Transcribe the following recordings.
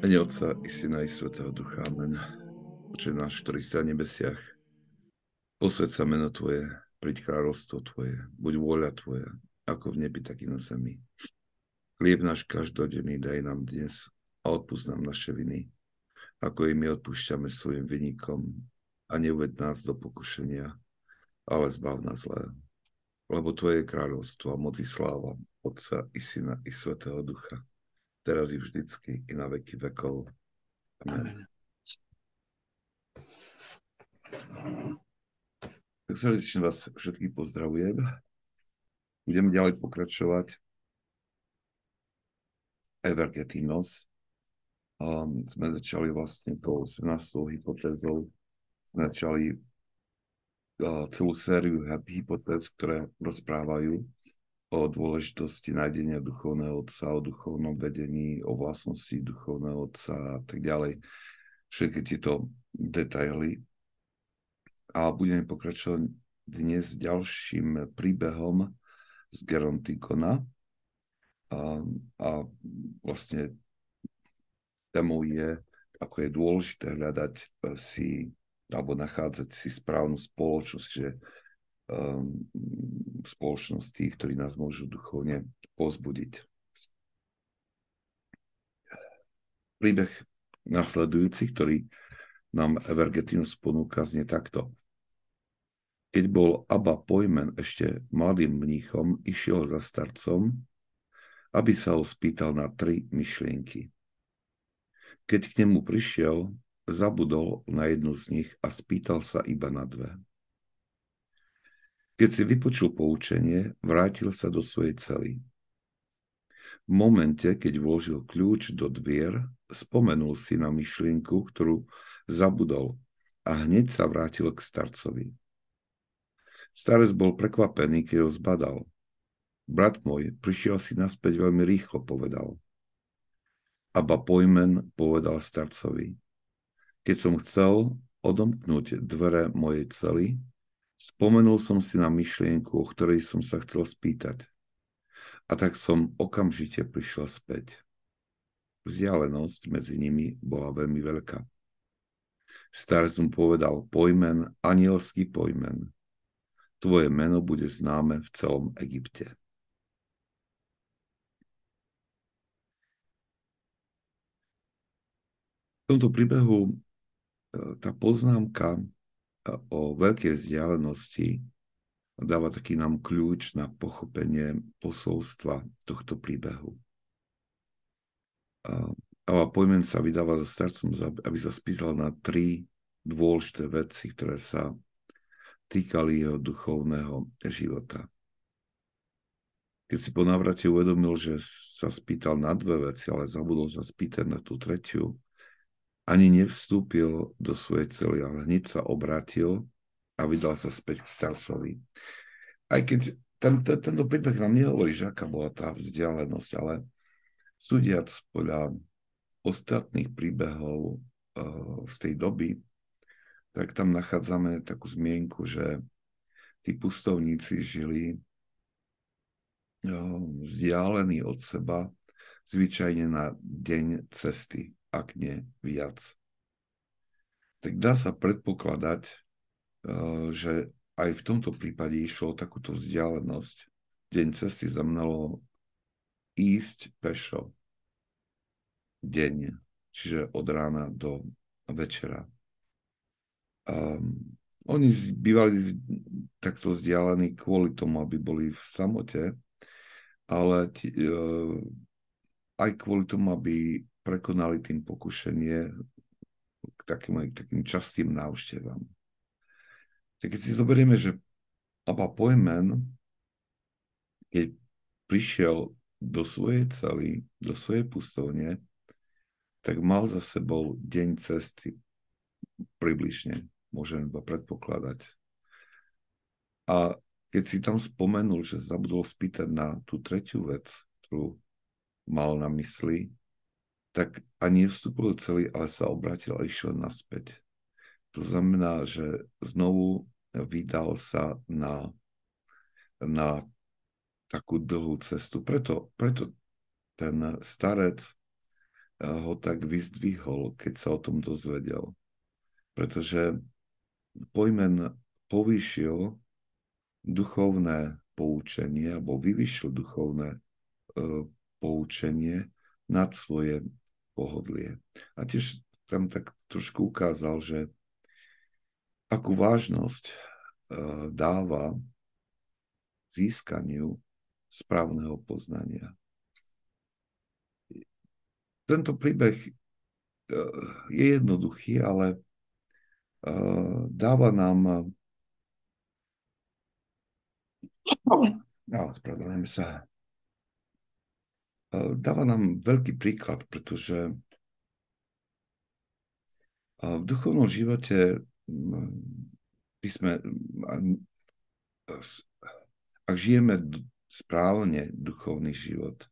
Mene Otca i Syna i Svetého Ducha. Amen. Oče náš, ktorý sa v nebesiach, posved sa meno Tvoje, príď kráľovstvo Tvoje, buď vôľa Tvoja, ako v nebi, tak i na zemi. Chlieb náš každodenný daj nám dnes a odpúsť nám naše viny, ako i my odpúšťame svojim vynikom a neuved nás do pokušenia, ale zbav nás zlé. Lebo Tvoje je kráľovstvo a moci sláva Otca i Syna i Svetého Ducha teraz i vždycky, i na veky vekov. Amen. Amen. Tak srdečne vás všetkých pozdravujem. Budeme ďalej pokračovať Evergetinos. Um, sme začali vlastne tou 17. hypotézou. Sme začali uh, celú sériu hypotéz, ktoré rozprávajú o dôležitosti nájdenia duchovného otca, o duchovnom vedení, o vlastnosti duchovného otca a tak ďalej. Všetky tieto detaily. A budeme pokračovať dnes ďalším príbehom z Gerontikona. A, a vlastne témou je, ako je dôležité hľadať si alebo nachádzať si správnu spoločnosť, že spoločnosti, ktorí nás môžu duchovne pozbudiť. Príbeh nasledujúci, ktorý nám Evergetinus ponúka, znie takto. Keď bol Abba Pojmen ešte mladým mníchom, išiel za starcom, aby sa ho spýtal na tri myšlienky. Keď k nemu prišiel, zabudol na jednu z nich a spýtal sa iba na dve. Keď si vypočul poučenie, vrátil sa do svojej cely. V momente, keď vložil kľúč do dvier, spomenul si na myšlienku, ktorú zabudol a hneď sa vrátil k starcovi. Starec bol prekvapený, keď ho zbadal. Brat môj, prišiel si naspäť veľmi rýchlo, povedal. Aba pojmen povedal starcovi. Keď som chcel odomknúť dvere mojej cely, Spomenul som si na myšlienku, o ktorej som sa chcel spýtať. A tak som okamžite prišiel späť. Vzdialenosť medzi nimi bola veľmi veľká. Starec mu povedal, pojmen, anielský pojmen. Tvoje meno bude známe v celom Egypte. V tomto príbehu e, tá poznámka o veľkej vzdialenosti dáva taký nám kľúč na pochopenie posolstva tohto príbehu. A pojmen sa vydáva za starcom, aby sa spýtal na tri dôležité veci, ktoré sa týkali jeho duchovného života. Keď si po návrate uvedomil, že sa spýtal na dve veci, ale zabudol sa spýtať na tú tretiu, ani nevstúpil do svojej cely, ale hneď sa obrátil a vydal sa späť k starcovi. Aj keď ten, ten, tento príbeh nám nehovorí, že aká bola tá vzdialenosť, ale súdiac podľa ostatných príbehov uh, z tej doby, tak tam nachádzame takú zmienku, že tí pustovníci žili uh, vzdialení od seba zvyčajne na deň cesty ak nie viac. Tak dá sa predpokladať, eh, že aj v tomto prípade išlo o takúto vzdialenosť. Deň cesty znamenalo ísť pešo. Deň, čiže od rána do večera. Um, oni bývali takto vzdialení kvôli tomu, aby boli v samote, ale t- uh, aj kvôli tomu, aby prekonali tým pokušenie k takým, takým častým návštevám. Tak keď si zoberieme, že Abba Pojmen, keď prišiel do svojej cely, do svojej pustovne, tak mal za sebou deň cesty. Približne, môžem iba predpokladať. A keď si tam spomenul, že zabudol spýtať na tú tretiu vec, ktorú mal na mysli, tak ani nevstúpil celý, ale sa obrátil a išiel naspäť. To znamená, že znovu vydal sa na, na takú dlhú cestu. Preto, preto ten starec ho tak vyzdvihol, keď sa o tom dozvedel. Pretože pojmen povýšil duchovné poučenie alebo vyvyšil duchovné uh, poučenie nad svoje pohodlie. A tiež tam tak trošku ukázal, že akú vážnosť uh, dáva získaniu správneho poznania. Tento príbeh uh, je jednoduchý, ale uh, dáva nám No, spravedlňujem sa. Dáva nám veľký príklad, pretože v duchovnom živote by sme, ak žijeme správne duchovný život,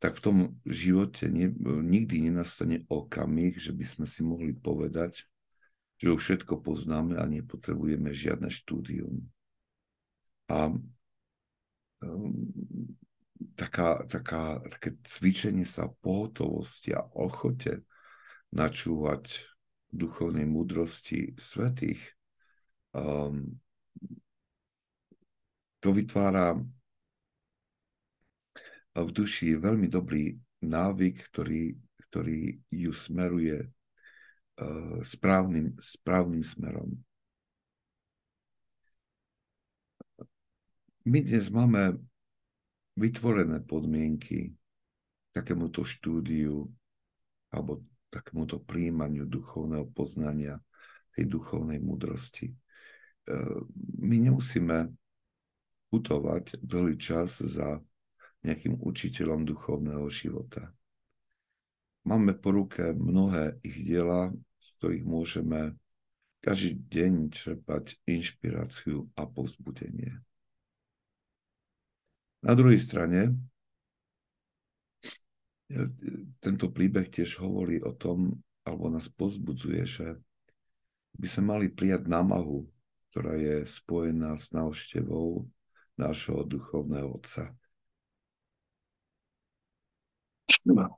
tak v tom živote nikdy nenastane okamih, že by sme si mohli povedať, že už všetko poznáme a nepotrebujeme žiadne štúdium. A um, taká, taká, také cvičenie sa pohotovosti a ochote načúvať duchovnej múdrosti svetých, um, to vytvára v duši veľmi dobrý návyk, ktorý, ktorý ju smeruje uh, správnym, správnym smerom. My dnes máme vytvorené podmienky takémuto štúdiu alebo takémuto príjmaniu duchovného poznania, tej duchovnej múdrosti. E, my nemusíme putovať dlhý čas za nejakým učiteľom duchovného života. Máme po ruke mnohé ich diela, z ktorých môžeme každý deň čerpať inšpiráciu a povzbudenie. Na druhej strane, e, tento príbeh tiež hovorí o tom, alebo nás pozbudzuje, že by sme mali prijať námahu, ktorá je spojená s návštevou nášho duchovného otca.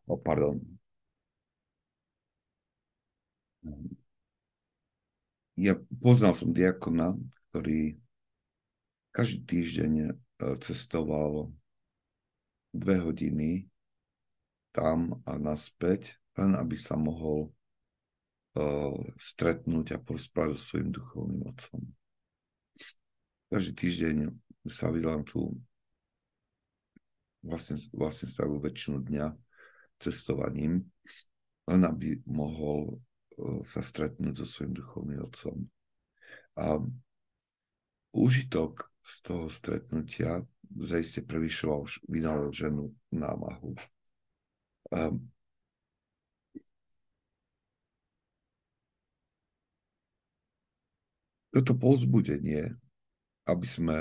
Oh, pardon. Ja poznal som diakona, ktorý každý týždeň cestoval dve hodiny tam a naspäť, len aby sa mohol uh, stretnúť a porozprávať so svojím duchovným otcom. Každý týždeň sa vydal tu vlastne, vlastne stavil väčšinu dňa cestovaním, len aby mohol uh, sa stretnúť so svojím duchovným otcom. A užitok z toho stretnutia zaiste prevyšoval vynaloženú námahu. Um, toto povzbudenie, aby sme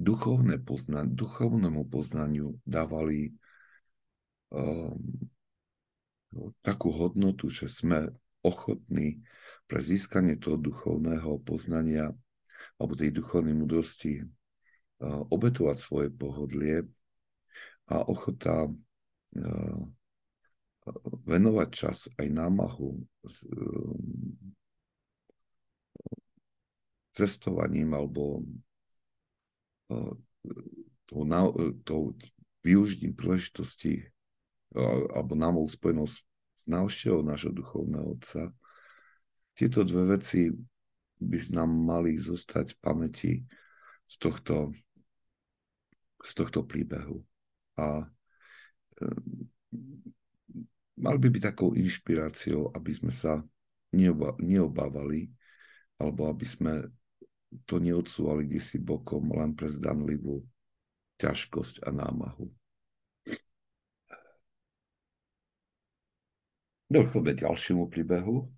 duchovné pozna- duchovnému poznaniu dávali um, takú hodnotu, že sme ochotní pre získanie toho duchovného poznania alebo tej duchovnej múdrosti obetovať svoje pohodlie a ochota venovať čas aj námahu s cestovaním alebo tou, tou využitím príležitosti alebo námou spojenou s, s návštevou nášho duchovného otca. Tieto dve veci by nám mali zostať v pamäti z tohto, z tohto príbehu. A e, mal by byť takou inšpiráciou, aby sme sa neobávali, alebo aby sme to neodsúvali si bokom len pre zdanlivú ťažkosť a námahu. Došlo k ďalšiemu príbehu.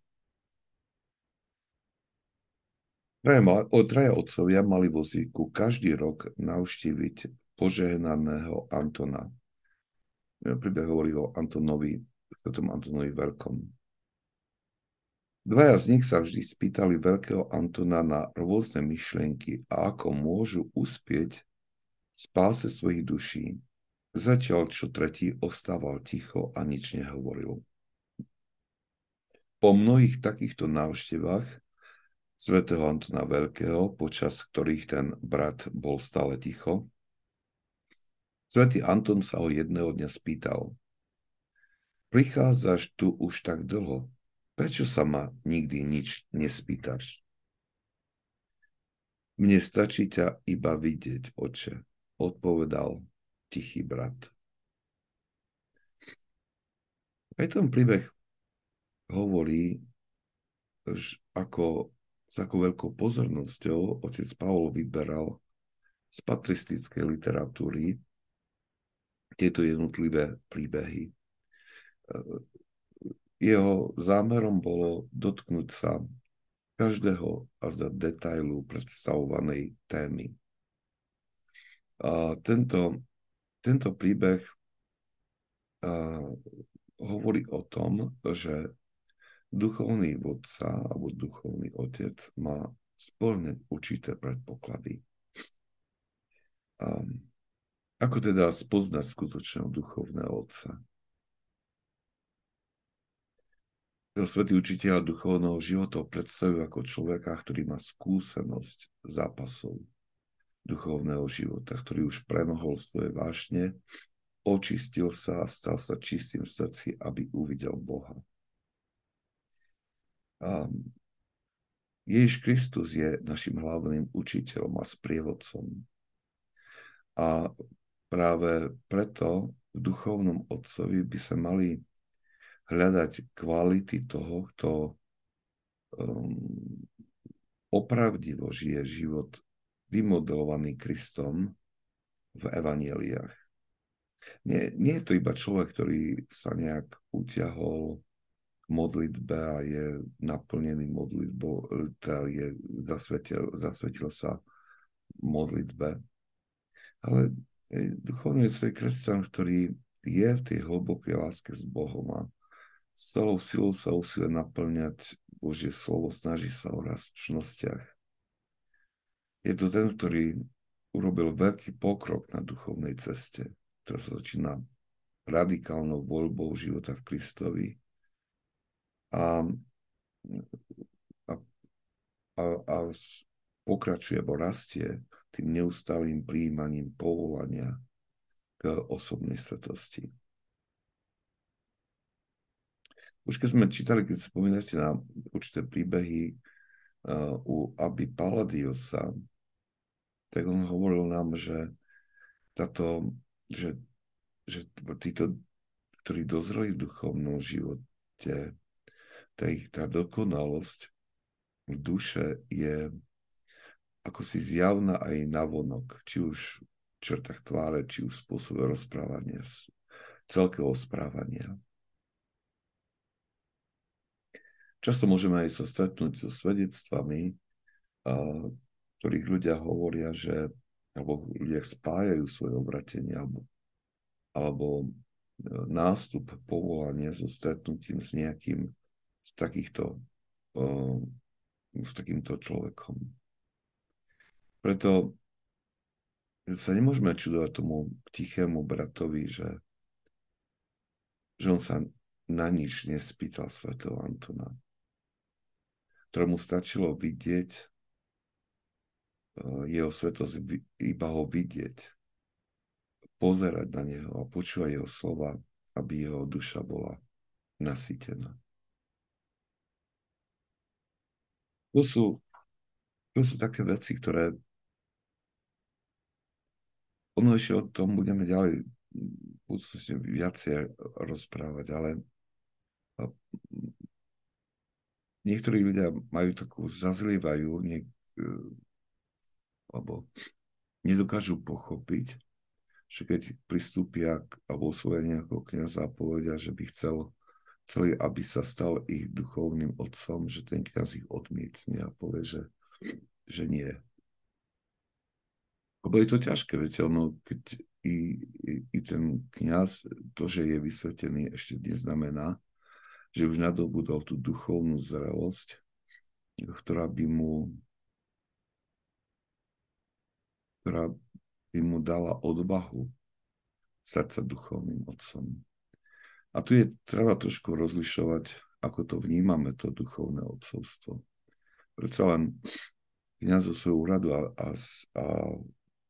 Traja otcovia mali vozíku každý rok navštíviť požehnaného Antona. Príbeh hovorí o Antonovi, svetom Antonovi Veľkom. Dvaja z nich sa vždy spýtali veľkého Antona na rôzne myšlienky a ako môžu uspieť v spáse svojich duší. Zatiaľ, čo tretí ostával ticho a nič nehovoril. Po mnohých takýchto návštevách svätého Antona Veľkého, počas ktorých ten brat bol stále ticho, svätý Anton sa ho jedného dňa spýtal, prichádzaš tu už tak dlho, prečo sa ma nikdy nič nespýtaš? Mne stačí ťa iba vidieť, oče, odpovedal tichý brat. Aj ten príbeh hovorí, ako, s ako veľkou pozornosťou otec Pavol vyberal z patristickej literatúry tieto jednotlivé príbehy. Jeho zámerom bolo dotknúť sa každého a za detailu predstavovanej témy. A tento tento príbeh uh, hovorí o tom, že duchovný vodca alebo duchovný otec má splneť určité predpoklady. Um, ako teda spoznať skutočného duchovného otca? Svetý učiteľ duchovného života predstavujú ako človeka, ktorý má skúsenosť zápasov duchovného života, ktorý už premohol svoje vášne, očistil sa a stal sa čistým v srdci, aby uvidel Boha. A Ježiš Kristus je našim hlavným učiteľom a sprievodcom. A práve preto v duchovnom otcovi by sa mali hľadať kvality toho, kto um, opravdivo žije život vymodelovaný Kristom v evaneliách. Nie, nie je to iba človek, ktorý sa nejak utiahol modlitbe a je naplnený modlitbou, teda je, zasvetil, zasvetil sa modlitbe. Ale duchovný je kresťan, ktorý je v tej hlbokej láske s Bohom a s celou silou sa usiluje naplňať Božie slovo, snaží sa o rast čnostiach je to ten, ktorý urobil veľký pokrok na duchovnej ceste, ktorá sa začína radikálnou voľbou života v Kristovi. A, a, a, a pokračuje, alebo rastie tým neustálým príjmaním povolania k osobnej svetosti. Už keď sme čítali, keď spomínate na určité príbehy uh, u Aby Paladiosa, tak on hovoril nám, že táto, že, že títo, ktorí dozreli v duchovnom živote, tá ich tá dokonalosť duše je ako si zjavná aj navonok, či už v črtách tváre, či už spôsobe rozprávania, celkového správania. Často môžeme aj sa stretnúť so svedectvami, ktorých ľudia hovoria, že alebo ľudia spájajú svoje obratenie alebo, alebo e, nástup povolania so stretnutím s nejakým z takýchto uh, s takýmto človekom. Preto sa nemôžeme čudovať tomu tichému bratovi, že, že on sa na nič nespýtal svätého Antona, ktorému stačilo vidieť Eh, jeho svetosť, iba ho vidieť, pozerať na neho a počúvať jeho slova, aby jeho duša bola nasýtená. To sú, to sú také veci, ktoré ono ešte o tom budeme ďalej budúcnosti viacej rozprávať, ale niektorí ľudia majú takú, zazlievajú niek, alebo nedokážu pochopiť, že keď pristúpia k, alebo osvoja nejakého kniaza a povedia, že by chcel celý, aby sa stal ich duchovným otcom, že ten kniaz ich odmietne a povie, že, že nie. Lebo je to ťažké, viete, ono, keď i, i, i ten kniaz, to, že je vysvetený, ešte neznamená, že už nadobudol tú duchovnú zrelosť, ktorá by mu ktorá by mu dala odvahu stať sa duchovným otcom. A tu je treba trošku rozlišovať, ako to vnímame, to duchovné otcovstvo. Predsa len kniaz zo svojho úradu a, a, a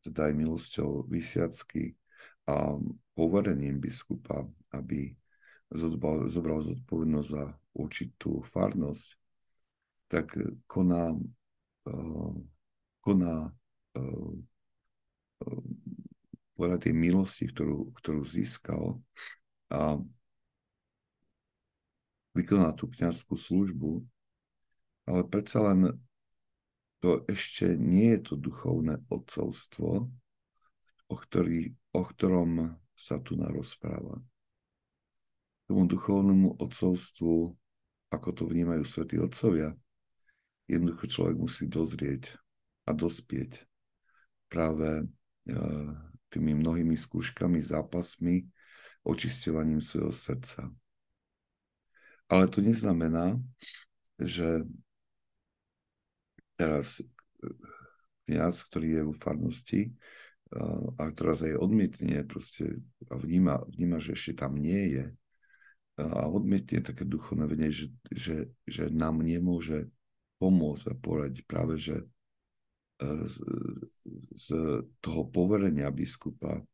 teda aj milosťou vysiacky a poverením biskupa, aby zobral, zobral zodpovednosť za určitú farnosť, tak koná, uh, koná uh, podľa tej milosti, ktorú, ktorú získal a vykoná tú kniazskú službu, ale predsa len to ešte nie je to duchovné odcovstvo, o, ktorý, o ktorom sa tu narozpráva. Tomu duchovnému odcovstvu, ako to vnímajú svätí otcovia, jednoducho človek musí dozrieť a dospieť práve e, tými mnohými skúškami, zápasmi, očisťovaním svojho srdca. Ale to neznamená, že teraz kniaz, ktorý je vo farnosti a teraz aj odmietne proste a vníma, vníma, že ešte tam nie je a odmietne také duchovné vedenie, že, že, že nám nemôže pomôcť a poradiť práve, že z, z toho poverenia biskupa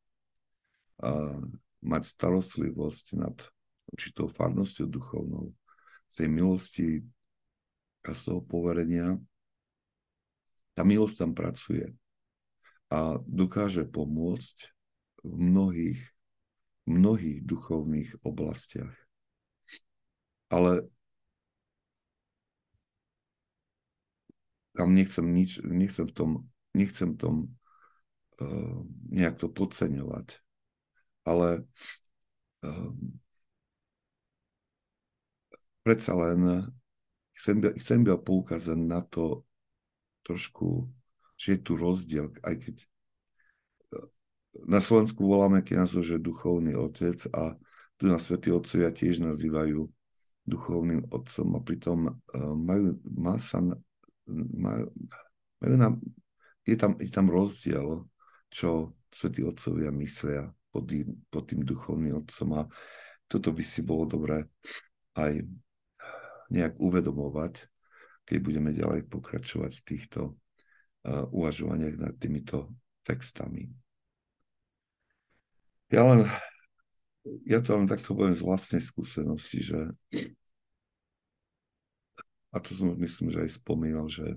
a mať starostlivosť nad určitou farnosťou duchovnou, z tej milosti a z toho poverenia, tá milosť tam pracuje a dokáže pomôcť v mnohých, mnohých duchovných oblastiach. Ale tam nechcem nič, nechcem v tom, nechcem v tom uh, nejak to podceňovať. Ale uh, predsa len chcem, chcem iba poukázať na to trošku, že je tu rozdiel, aj keď e, na Slovensku voláme kniazov, že duchovný otec a tu na Svetí Otcovia tiež nazývajú duchovným otcom a pritom uh, majú, má sa, majú, majú nám, je, tam, je tam rozdiel, čo Svetí Otcovia myslia pod tým, pod tým duchovným otcom a toto by si bolo dobré aj nejak uvedomovať, keď budeme ďalej pokračovať v týchto uh, uvažovaniach nad týmito textami. Ja len, ja to len takto poviem z vlastnej skúsenosti, že a to som myslím, že aj spomínal, že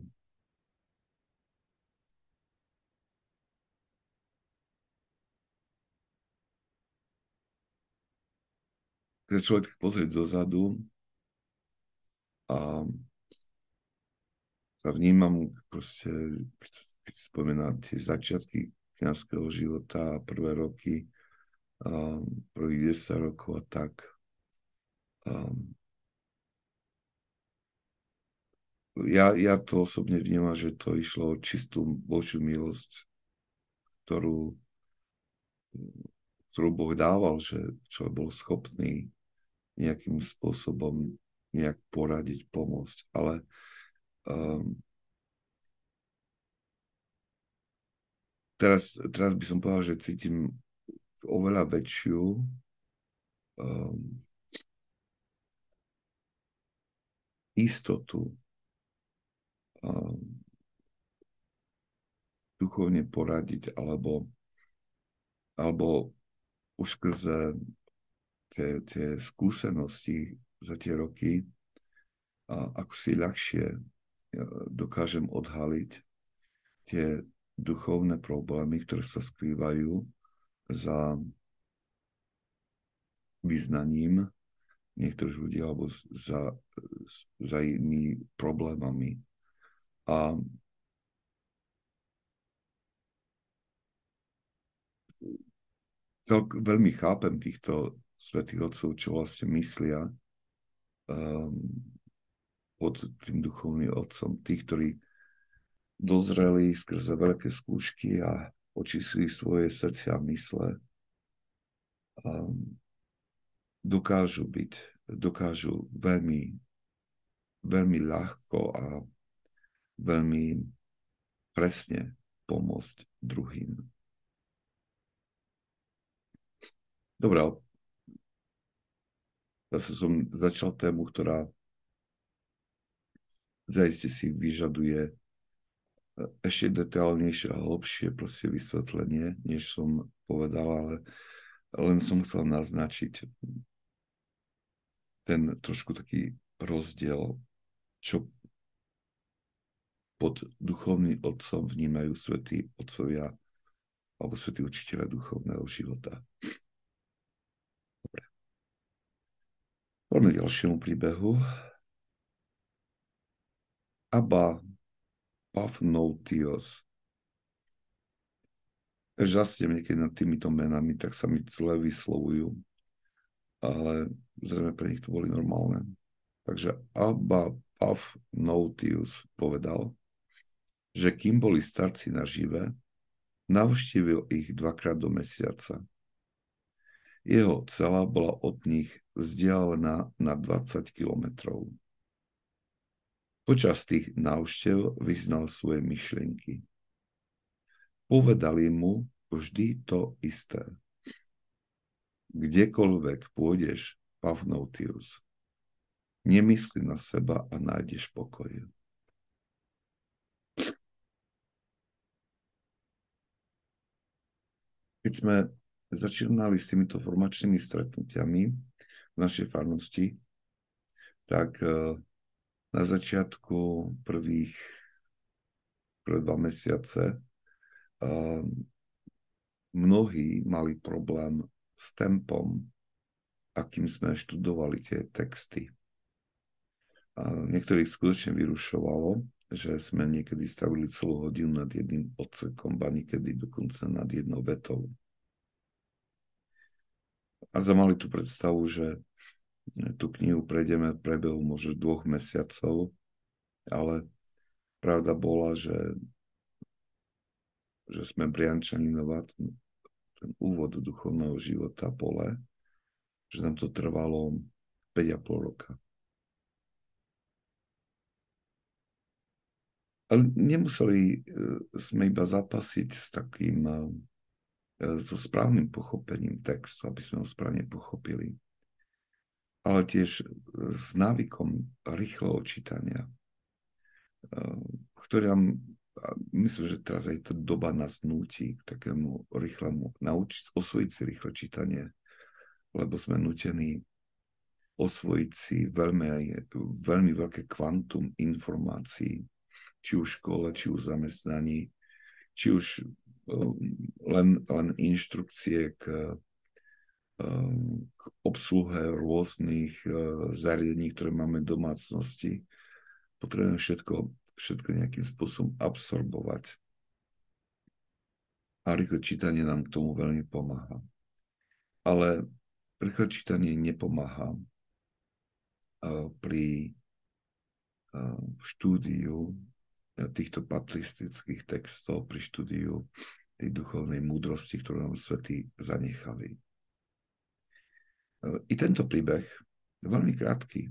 keď človek pozrie dozadu, a a vnímam proste, keď spomínam tie začiatky kniazského života, prvé roky, um, prvých 10 rokov a tak. Um, ja, ja to osobne vnímam, že to išlo o čistú Božiu milosť, ktorú, ktorú Boh dával, že človek bol schopný nejakým spôsobom nejak poradiť, pomôcť. Ale um, teraz, teraz by som povedal, že cítim oveľa väčšiu um, istotu um, duchovne poradiť alebo, alebo už skrze tie, tie skúsenosti za tie roky a ako si ľahšie dokážem odhaliť tie duchovné problémy, ktoré sa skrývajú za vyznaním niektorých ľudí alebo za, za inými problémami. A veľmi chápem týchto svetých otcov, čo vlastne myslia um, pod tým duchovným otcom, tých, ktorí dozreli skrze veľké skúšky a očistili svoje srdcia a mysle, um, dokážu byť, dokážu veľmi, veľmi ľahko a veľmi presne pomôcť druhým. Dobre, zase som začal tému, ktorá zaiste si vyžaduje ešte detailnejšie a hlbšie proste vysvetlenie, než som povedal, ale len som chcel naznačiť ten trošku taký rozdiel, čo pod duchovným otcom vnímajú svätí otcovia alebo svätí učiteľa duchovného života. Dobre. Poďme k ďalšiemu príbehu. Abba Pafnoutios. Žasnem niekedy nad týmito menami, tak sa mi zle vyslovujú. Ale zrejme pre nich to boli normálne. Takže Abba Pafnoutius povedal, že kým boli starci nažive, Navštívil ich dvakrát do mesiaca. Jeho cela bola od nich vzdialená na 20 kilometrov. Počas tých návštev vyznal svoje myšlienky. Povedali mu vždy to isté. Kdekoľvek pôjdeš, Pavnoutius, nemysli na seba a nájdeš pokoj. keď sme začínali s týmito formačnými stretnutiami v našej farnosti, tak e, na začiatku prvých prvé dva mesiace e, mnohí mali problém s tempom, akým sme študovali tie texty. A niektorých skutočne vyrušovalo, že sme niekedy stavili celú hodinu nad jedným odsekom, ba niekedy dokonca nad jednou vetou. A mali tú predstavu, že tú knihu prejdeme v prebehu možno dvoch mesiacov, ale pravda bola, že, že sme Briančaninova, ten, ten úvod duchovného života pole, že nám to trvalo 5,5 roka. Ale nemuseli e, sme iba zapasiť s takým, e, e, so správnym pochopením textu, aby sme ho správne pochopili, ale tiež s návykom rýchleho čítania, ktorý nám, myslím, že teraz aj tá doba nás núti k takému rýchlemu, naučiť, osvojiť si rýchle čítanie, lebo sme nutení osvojiť si veľmi, veľmi veľké kvantum informácií, či už v škole, či už v zamestnaní, či už len, len inštrukcie k, um, k obsluhe rôznych uh, zariadení, ktoré máme v domácnosti. Potrebujeme všetko, všetko nejakým spôsobom absorbovať. A rýchle čítanie nám k tomu veľmi pomáha. Ale rýchle čítanie nepomáha uh, pri uh, štúdiu týchto patristických textov pri štúdiu tej duchovnej múdrosti, ktorú nám svety zanechali. I tento príbeh, veľmi krátky,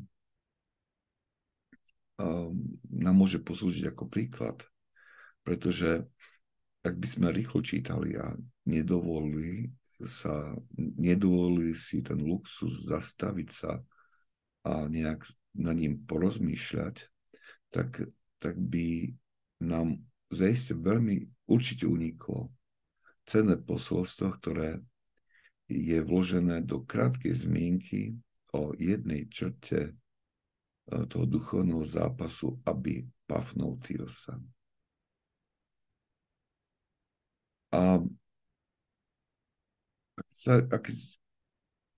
um, nám môže poslúžiť ako príklad, pretože ak by sme rýchlo čítali a nedovolili sa, nedovolili si ten luxus zastaviť sa a nejak na ním porozmýšľať, tak tak by nám zaiste veľmi určite uniklo cenné posolstvo, ktoré je vložené do krátkej zmienky o jednej črte e, toho duchovného zápasu, aby Pafnoutiosa. A ak,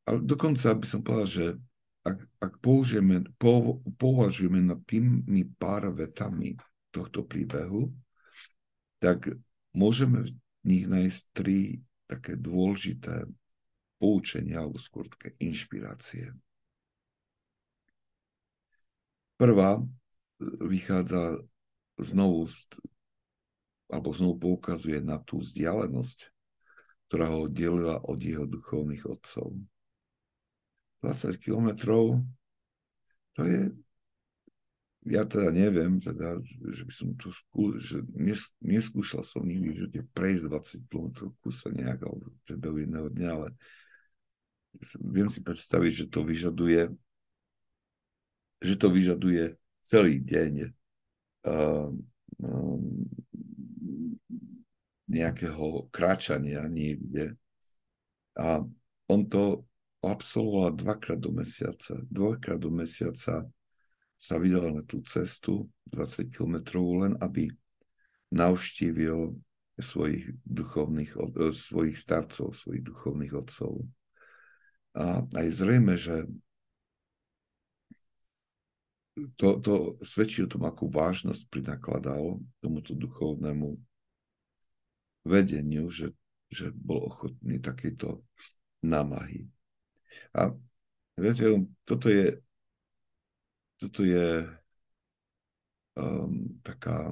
ale dokonca by som povedal, že ak, ak použijeme, po, považujeme nad tými pár vetami tohto príbehu, tak môžeme nich nájsť tri také dôležité poučenia alebo skôr také inšpirácie. Prvá vychádza znovu alebo znovu poukazuje na tú vzdialenosť, ktorá ho delila od jeho duchovných otcov. 20 kilometrov, to je, ja teda neviem, teda, že by som to skúšal, že neskúšal som nikdy že živote prejsť 20 kilometrov kúsa nejak, alebo v jedného dňa, ale viem si predstaviť, že to vyžaduje že to vyžaduje celý deň uh, um, nejakého kráčania niekde. A on to absolvoval dvakrát do mesiaca. Dvakrát do mesiaca sa vydal na tú cestu 20 km len aby navštívil svojich duchovných, svojich starcov, svojich duchovných otcov. A aj zrejme, že to, to svedčí o tom, akú vážnosť prinakladal tomuto duchovnému vedeniu, že, že bol ochotný takéto námahy. A viete, toto je toto je um, taká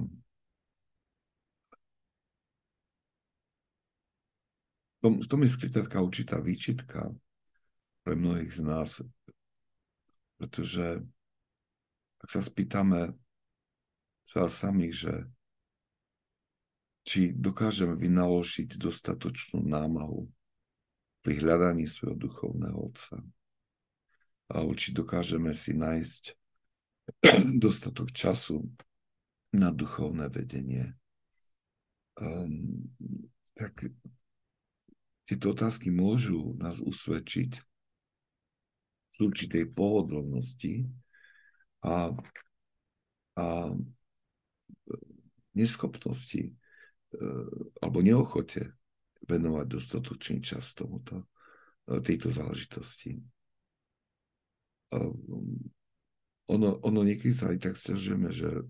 tom, v tom je skrytá taká určitá výčitka pre mnohých z nás, pretože ak sa spýtame sa samých, že či dokážeme vynaložiť dostatočnú námahu pri hľadaní svojho duchovného otca. Alebo či dokážeme si nájsť dostatok času na duchovné vedenie. Um, tak tieto otázky môžu nás usvedčiť z určitej pohodlnosti a, a neschopnosti e, alebo neochote venovať dostatočný čas tomuto, e, tejto záležitosti. Ono, ono niekedy sa aj tak stiažujeme, že,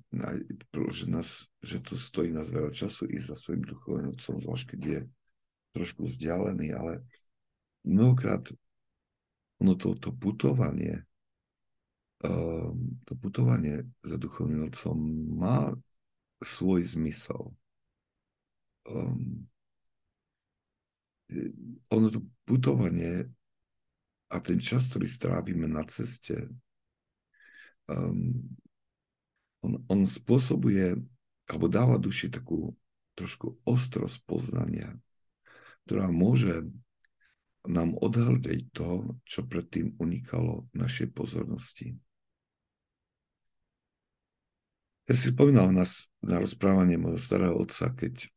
že, nás, že to stojí nás veľa času ísť za svojim duchovným otcom, zvlášť keď je trošku vzdialený, ale mnohokrát ono to, to putovanie, um, to putovanie za duchovným otcom má svoj zmysel. Um, ono to putovanie a ten čas, ktorý strávime na ceste, um, on, on spôsobuje, alebo dáva duši takú trošku ostrosť poznania, ktorá môže nám odhľadiť to, čo predtým unikalo našej pozornosti. Ja si spomínal na, na rozprávanie môjho starého otca, keď,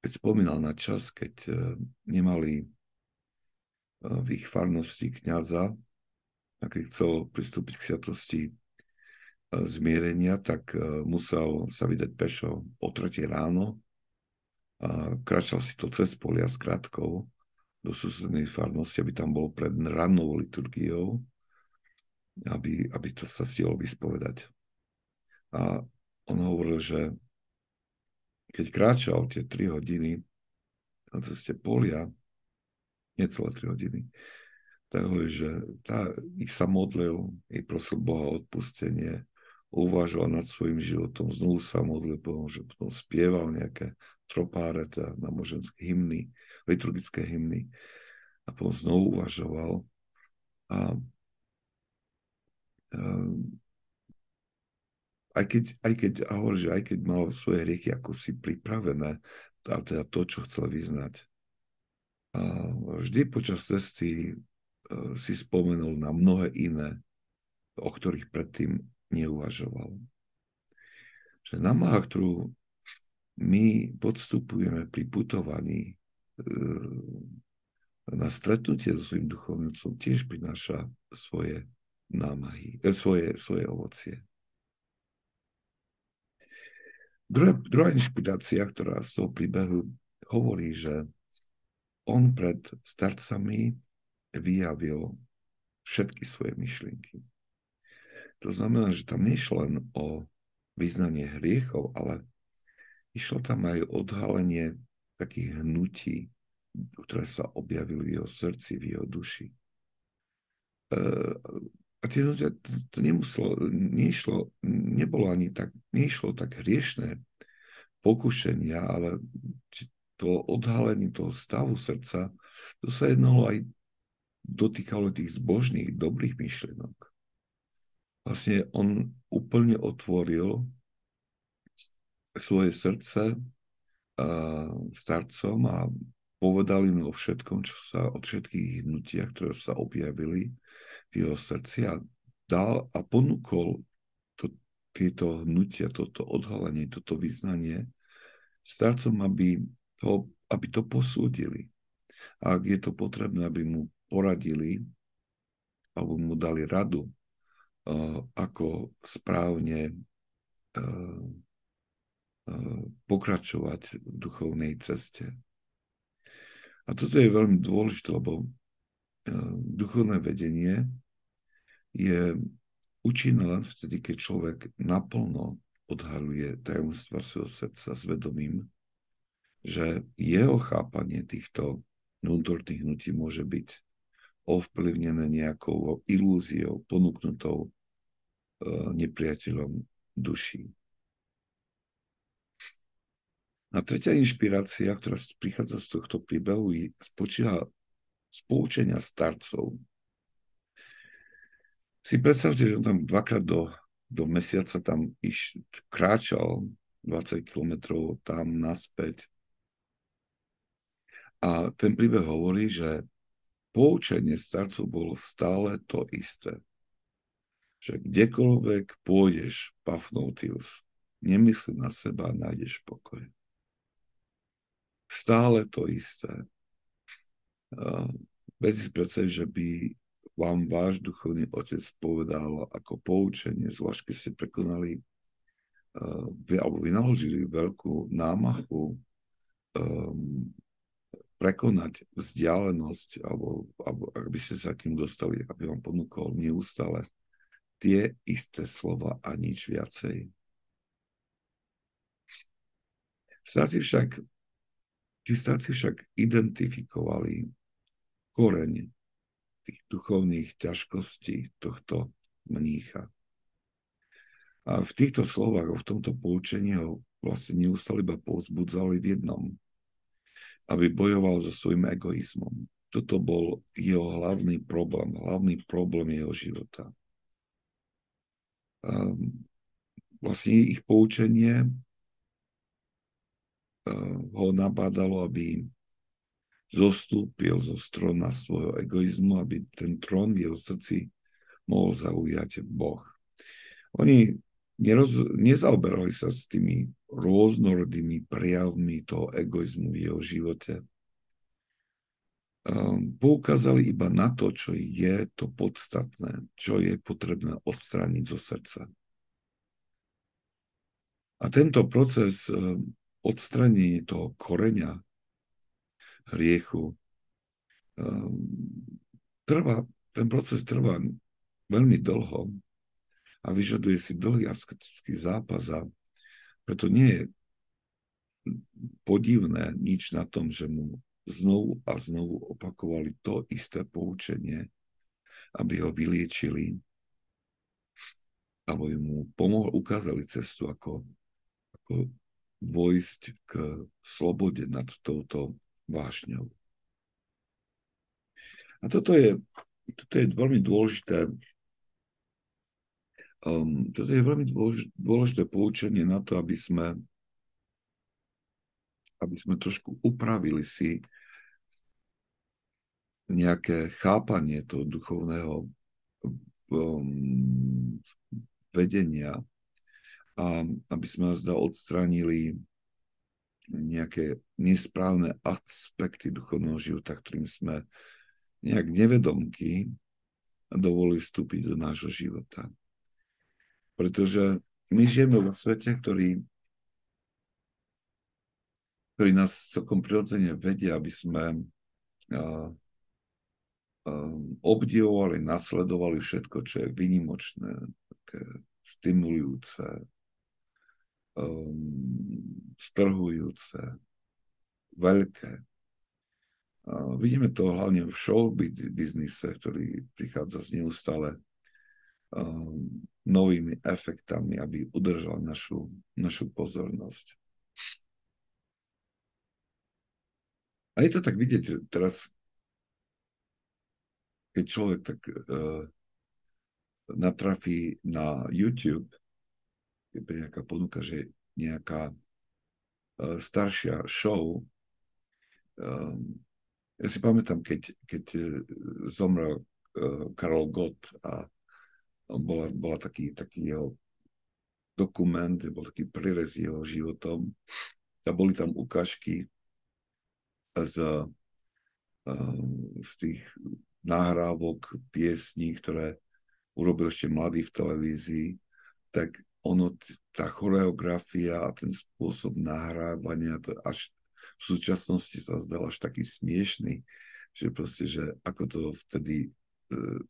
keď spomínal na čas, keď uh, nemali uh, v ich farnosti kniaza, a keď chcel pristúpiť k sviatosti e, zmierenia, tak e, musel sa vydať pešo o 3 ráno a kráčal si to cez polia s krátkou do susednej farnosti, aby tam bol pred rannou liturgiou, aby, aby to sa stihlo vyspovedať. A on hovoril, že keď kráčal tie 3 hodiny na ceste polia, necelé 3 hodiny, hovorí, že tá, ich sa modlil, i prosil Boha odpustenie, uvažoval nad svojim životom, znovu sa modlil Bohom, že potom spieval nejaké tropáre, teda náboženské hymny, liturgické hymny a potom znovu uvažoval. A, a aj keď, aj keď, a hovorí, že aj keď mal svoje hriechy ako si pripravené, a teda to, čo chcel vyznať, a vždy počas cesty si spomenul na mnohé iné, o ktorých predtým neuvažoval. Že námaha, ktorú my podstupujeme pri putovaní eh, na stretnutie so svojím duchovným tiež prináša svoje námahy, eh, svoje, svoje ovocie. Druhá, druhá inšpirácia, ktorá z toho príbehu hovorí, že on pred starcami vyjavil všetky svoje myšlienky. To znamená, že tam nešlo len o vyznanie hriechov, ale išlo tam aj odhalenie takých hnutí, ktoré sa objavili v jeho srdci, v jeho duši. E, a tie hnutia, to, to nemuselo, nešlo, nebolo ani tak, nešlo tak hriešné pokušenia, ale to odhalenie toho stavu srdca, to sa jednalo aj dotýkalo tých zbožných, dobrých myšlienok. Vlastne on úplne otvoril svoje srdce starcom a povedal im o všetkom, čo sa, od všetkých hnutiach, ktoré sa objavili v jeho srdci a dal a ponúkol to, tieto hnutia, toto odhalenie, toto vyznanie starcom, aby to, aby to posúdili. A ak je to potrebné, aby mu poradili alebo mu dali radu, uh, ako správne uh, uh, pokračovať v duchovnej ceste. A toto je veľmi dôležité, lebo duchovné vedenie je účinné len vtedy, keď človek naplno odhaluje tajomstva svojho srdca s vedomím, že jeho chápanie týchto vnútorných hnutí môže byť ovplyvnené nejakou ilúziou ponúknutou e, nepriateľom duší. A tretia inšpirácia, ktorá prichádza z tohto príbehu, spočíva z poučenia starcov. Si predstavte, že on tam dvakrát do, do mesiaca tam iš, kráčal 20 kilometrov tam naspäť. A ten príbeh hovorí, že poučenie starcov bolo stále to isté. Že kdekoľvek pôjdeš, Pafnotius, nemyslí na seba a nájdeš pokoj stále to isté. Veď si predstaviť, že by vám váš duchovný otec povedal ako poučenie, zvlášť keď ste prekonali alebo vynaložili veľkú námachu um, prekonať vzdialenosť, alebo, alebo ak by ste sa kým dostali, aby vám ponúkol neustále tie isté slova a nič viacej. Stáci však Tí starci však identifikovali koreň tých duchovných ťažkostí tohto mnícha. A v týchto slovách, v tomto poučení ho vlastne neustále iba povzbudzali v jednom, aby bojoval so svojím egoizmom. Toto bol jeho hlavný problém, hlavný problém jeho života. Um, vlastne ich poučenie ho nabádalo, aby zostúpil zo strona svojho egoizmu, aby ten trón v jeho srdci mohol zaujať Boh. Oni neroz, nezaoberali sa s tými rôznorodými prejavmi toho egoizmu v jeho živote. Um, poukázali iba na to, čo je to podstatné, čo je potrebné odstrániť zo srdca. A tento proces um, odstranenie toho koreňa hriechu um, trvá, ten proces trvá veľmi dlho a vyžaduje si dlhý asketický zápas a preto nie je podivné nič na tom, že mu znovu a znovu opakovali to isté poučenie, aby ho vyliečili, alebo mu pomohli, ukázali cestu, ako, ako vojsť k slobode nad touto vášňou. A toto je, toto je veľmi dôležité um, toto je veľmi dôležité poučenie na to, aby sme aby sme trošku upravili si nejaké chápanie toho duchovného um, vedenia a aby sme zda odstránili nejaké nesprávne aspekty duchovného života, ktorým sme nejak nevedomky dovolili vstúpiť do nášho života. Pretože my žijeme vo svete, ktorý, ktorý nás celkom prirodzene vedia, aby sme uh, obdivovali, nasledovali všetko, čo je vynimočné, také stimulujúce, um, strhujúce, veľké. Vidíme to hlavne v show biznise, ktorý prichádza z neustále novými efektami, aby udržal našu, našu pozornosť. A je to tak vidieť teraz, keď človek tak uh, natrafí na YouTube, je nejaká ponuka, že nejaká uh, staršia show um, ja si pamätám, keď, keď e, zomrel uh, Karol Gott a bola, bola taký, taký jeho dokument, bol taký prírez jeho životom. A boli tam ukážky z, z tých nahrávok, piesní, ktoré urobil ešte mladý v televízii, tak ono, tá choreografia a ten spôsob nahrávania to až v súčasnosti sa zdal až taký smiešný, že proste, že ako to vtedy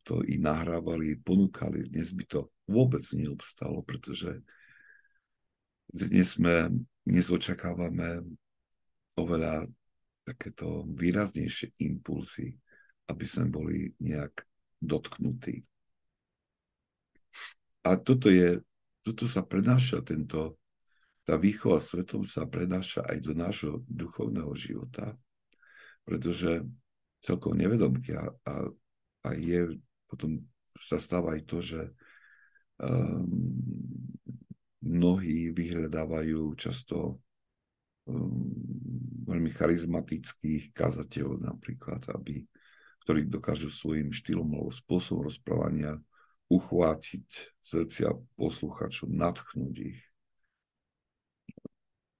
to i nahrávali, ponúkali, dnes by to vôbec neobstalo, pretože dnes sme, dnes očakávame oveľa takéto výraznejšie impulsy, aby sme boli nejak dotknutí. A toto je, toto sa prenáša, tento tá výchova svetom sa prenáša aj do nášho duchovného života, pretože celkom nevedomky a, a, a je, potom sa stáva aj to, že um, mnohí vyhľadávajú často um, veľmi charizmatických kazateľov napríklad, aby, ktorí dokážu svojim štýlom alebo spôsobom rozprávania uchvátiť srdcia posluchačov, natchnúť ich.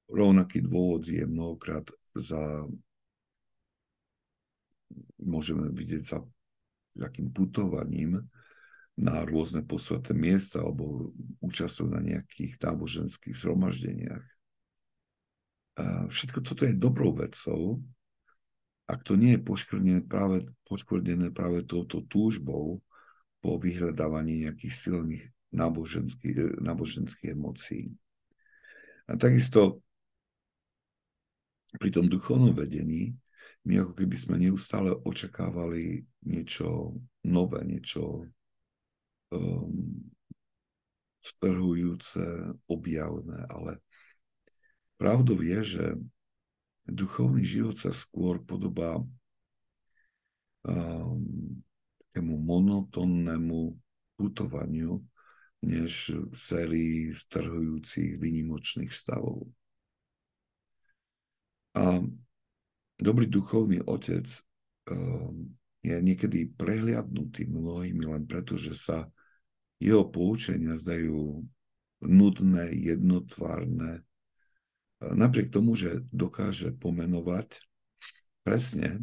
Rovnaký dôvod je mnohokrát za môžeme vidieť za takým putovaním na rôzne posveté miesta alebo účastujú na nejakých náboženských zhromaždeniach. Všetko toto je dobrou vecou, ak to nie je poškvrnené práve, poškvrnené práve touto túžbou po vyhľadávaní nejakých silných náboženských, náboženských emócií. A takisto pri tom duchovnom vedení my ako keby sme neustále očakávali niečo nové, niečo um, strhujúce, objavné, ale pravdou je, že duchovný život sa skôr podobá um, takému monotónnemu putovaniu, než sérii strhujúcich výnimočných stavov. A dobrý duchovný otec um, je niekedy prehliadnutý mnohými len preto, že sa jeho poučenia zdajú nudné, jednotvárne, napriek tomu, že dokáže pomenovať presne,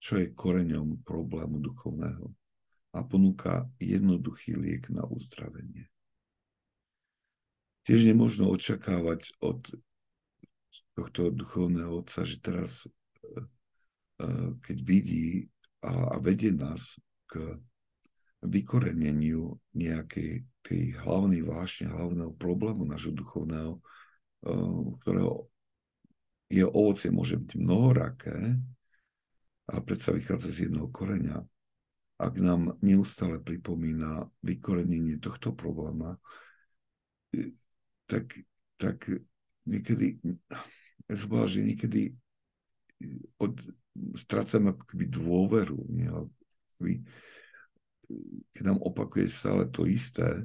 čo je koreňom problému duchovného a ponúka jednoduchý liek na uzdravenie. Tiež nemôžno očakávať od tohto duchovného otca, že teraz, keď vidí a, a vedie nás k vykoreneniu nejakej tej hlavnej vášne, hlavného problému nášho duchovného, e, ktorého je ovocie môže byť mnohoraké, a predsa vychádza z jedného koreňa. Ak nám neustále pripomína vykorenenie tohto probléma, tak, tak niekedy, ja som povedal, že niekedy od, strácam ako keby dôveru. Nie? Keby, keď nám opakuje stále to isté,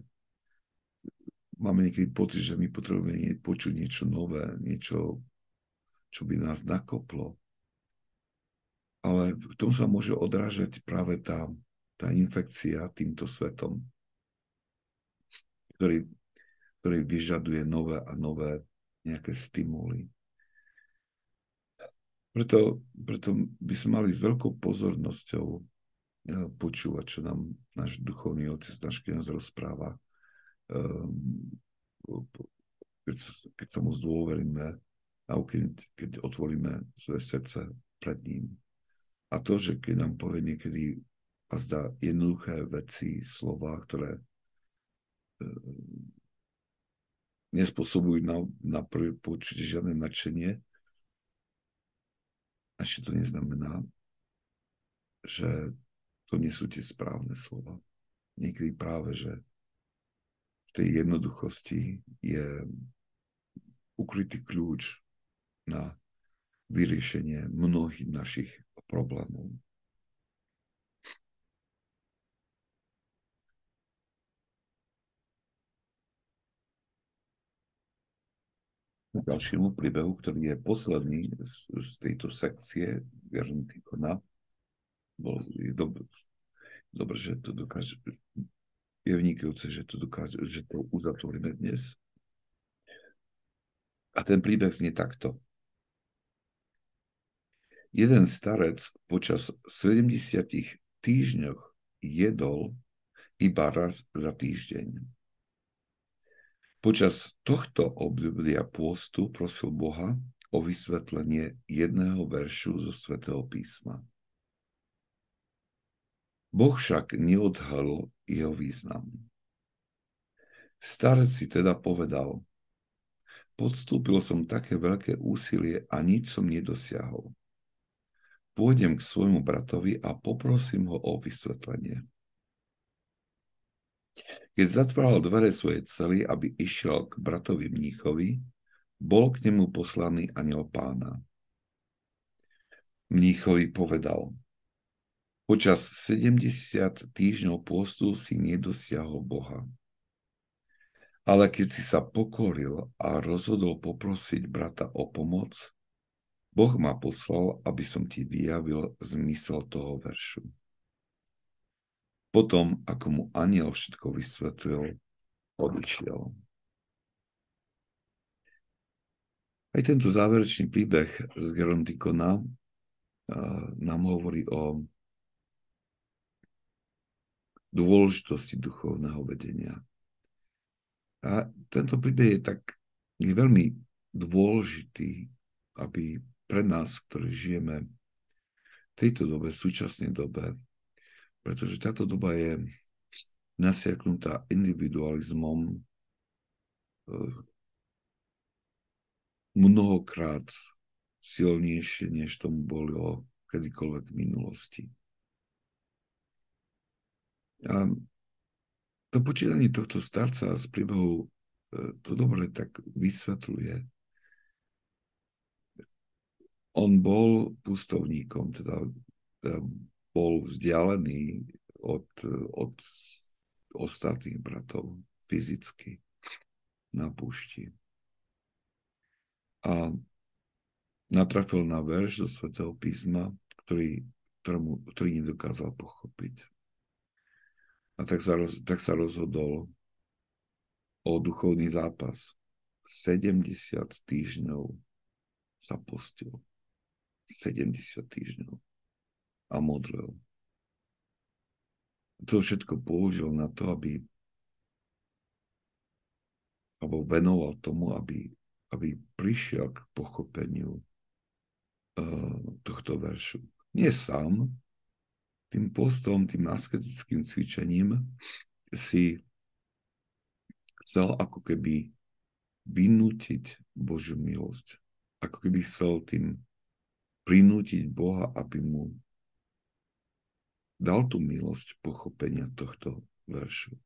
máme niekedy pocit, že my potrebujeme počuť niečo nové, niečo, čo by nás nakoplo. Ale v tom sa môže odrážať práve tá, tá infekcia týmto svetom, ktorý, ktorý vyžaduje nové a nové nejaké stimuly. Preto, preto by sme mali s veľkou pozornosťou e, počúvať, čo nám náš duchovný otec, náš kniaz rozpráva. Ehm, keď, keď sa mu zdôveríme a keď, keď otvoríme svoje srdce pred ním. A to, že keď nám povie niekedy a zdá jednoduché veci, slova, ktoré ehm, nespôsobujú na, na prvé počutie žiadne nadšenie. Ešte to neznamená, že to nie sú tie správne slova. Niekedy práve, že v tej jednoduchosti je ukrytý kľúč na vyriešenie mnohých našich problémov. Ďalšiemu príbehu, ktorý je posledný z, z tejto sekcie Gerontikona. Bol, je dobre, dobre, že to dokáže, je vynikajúce, že to dokáže, že to uzatvoríme dnes. A ten príbeh znie takto. Jeden starec počas 70 týždňoch jedol iba raz za týždeň. Počas tohto obdobia pôstu prosil Boha o vysvetlenie jedného veršu zo svätého písma. Boh však neodhalil jeho význam. Starec si teda povedal, podstúpil som také veľké úsilie a nič som nedosiahol. Pôjdem k svojmu bratovi a poprosím ho o vysvetlenie. Keď zatváral dvere svojej cely, aby išiel k bratovi mníchovi, bol k nemu poslaný aniel pána. Mníchovi povedal, počas 70 týždňov pôstu si nedosiahol Boha. Ale keď si sa pokoril a rozhodol poprosiť brata o pomoc, Boh ma poslal, aby som ti vyjavil zmysel toho veršu. Potom, ako mu aniel všetko vysvetlil, odišiel. Aj tento záverečný príbeh z Gerontikona nám hovorí o dôležitosti duchovného vedenia. A tento príbeh je tak je veľmi dôležitý, aby pre nás, ktorí žijeme v tejto dobe, v súčasnej dobe, pretože táto doba je nasiaknutá individualizmom eh, mnohokrát silnejšie, než tomu bolo kedykoľvek v minulosti. A to počítanie tohto starca z príbehu eh, to dobre tak vysvetľuje. On bol pustovníkom, teda, teda bol vzdialený od, od ostatných bratov fyzicky na púšti. A natrafil na verš do svätého písma, ktorý, ktorému, ktorý nedokázal pochopiť. A tak sa, tak sa rozhodol o duchovný zápas. 70 týždňov sa postil. 70 týždňov a modlil. To všetko použil na to, aby alebo venoval tomu, aby, aby prišiel k pochopeniu uh, tohto veršu. Nie sám, tým postom, tým asketickým cvičením si chcel ako keby vynútiť Božiu milosť. Ako keby chcel tým prinútiť Boha, aby mu dal tú milosť pochopenia tohto veršu.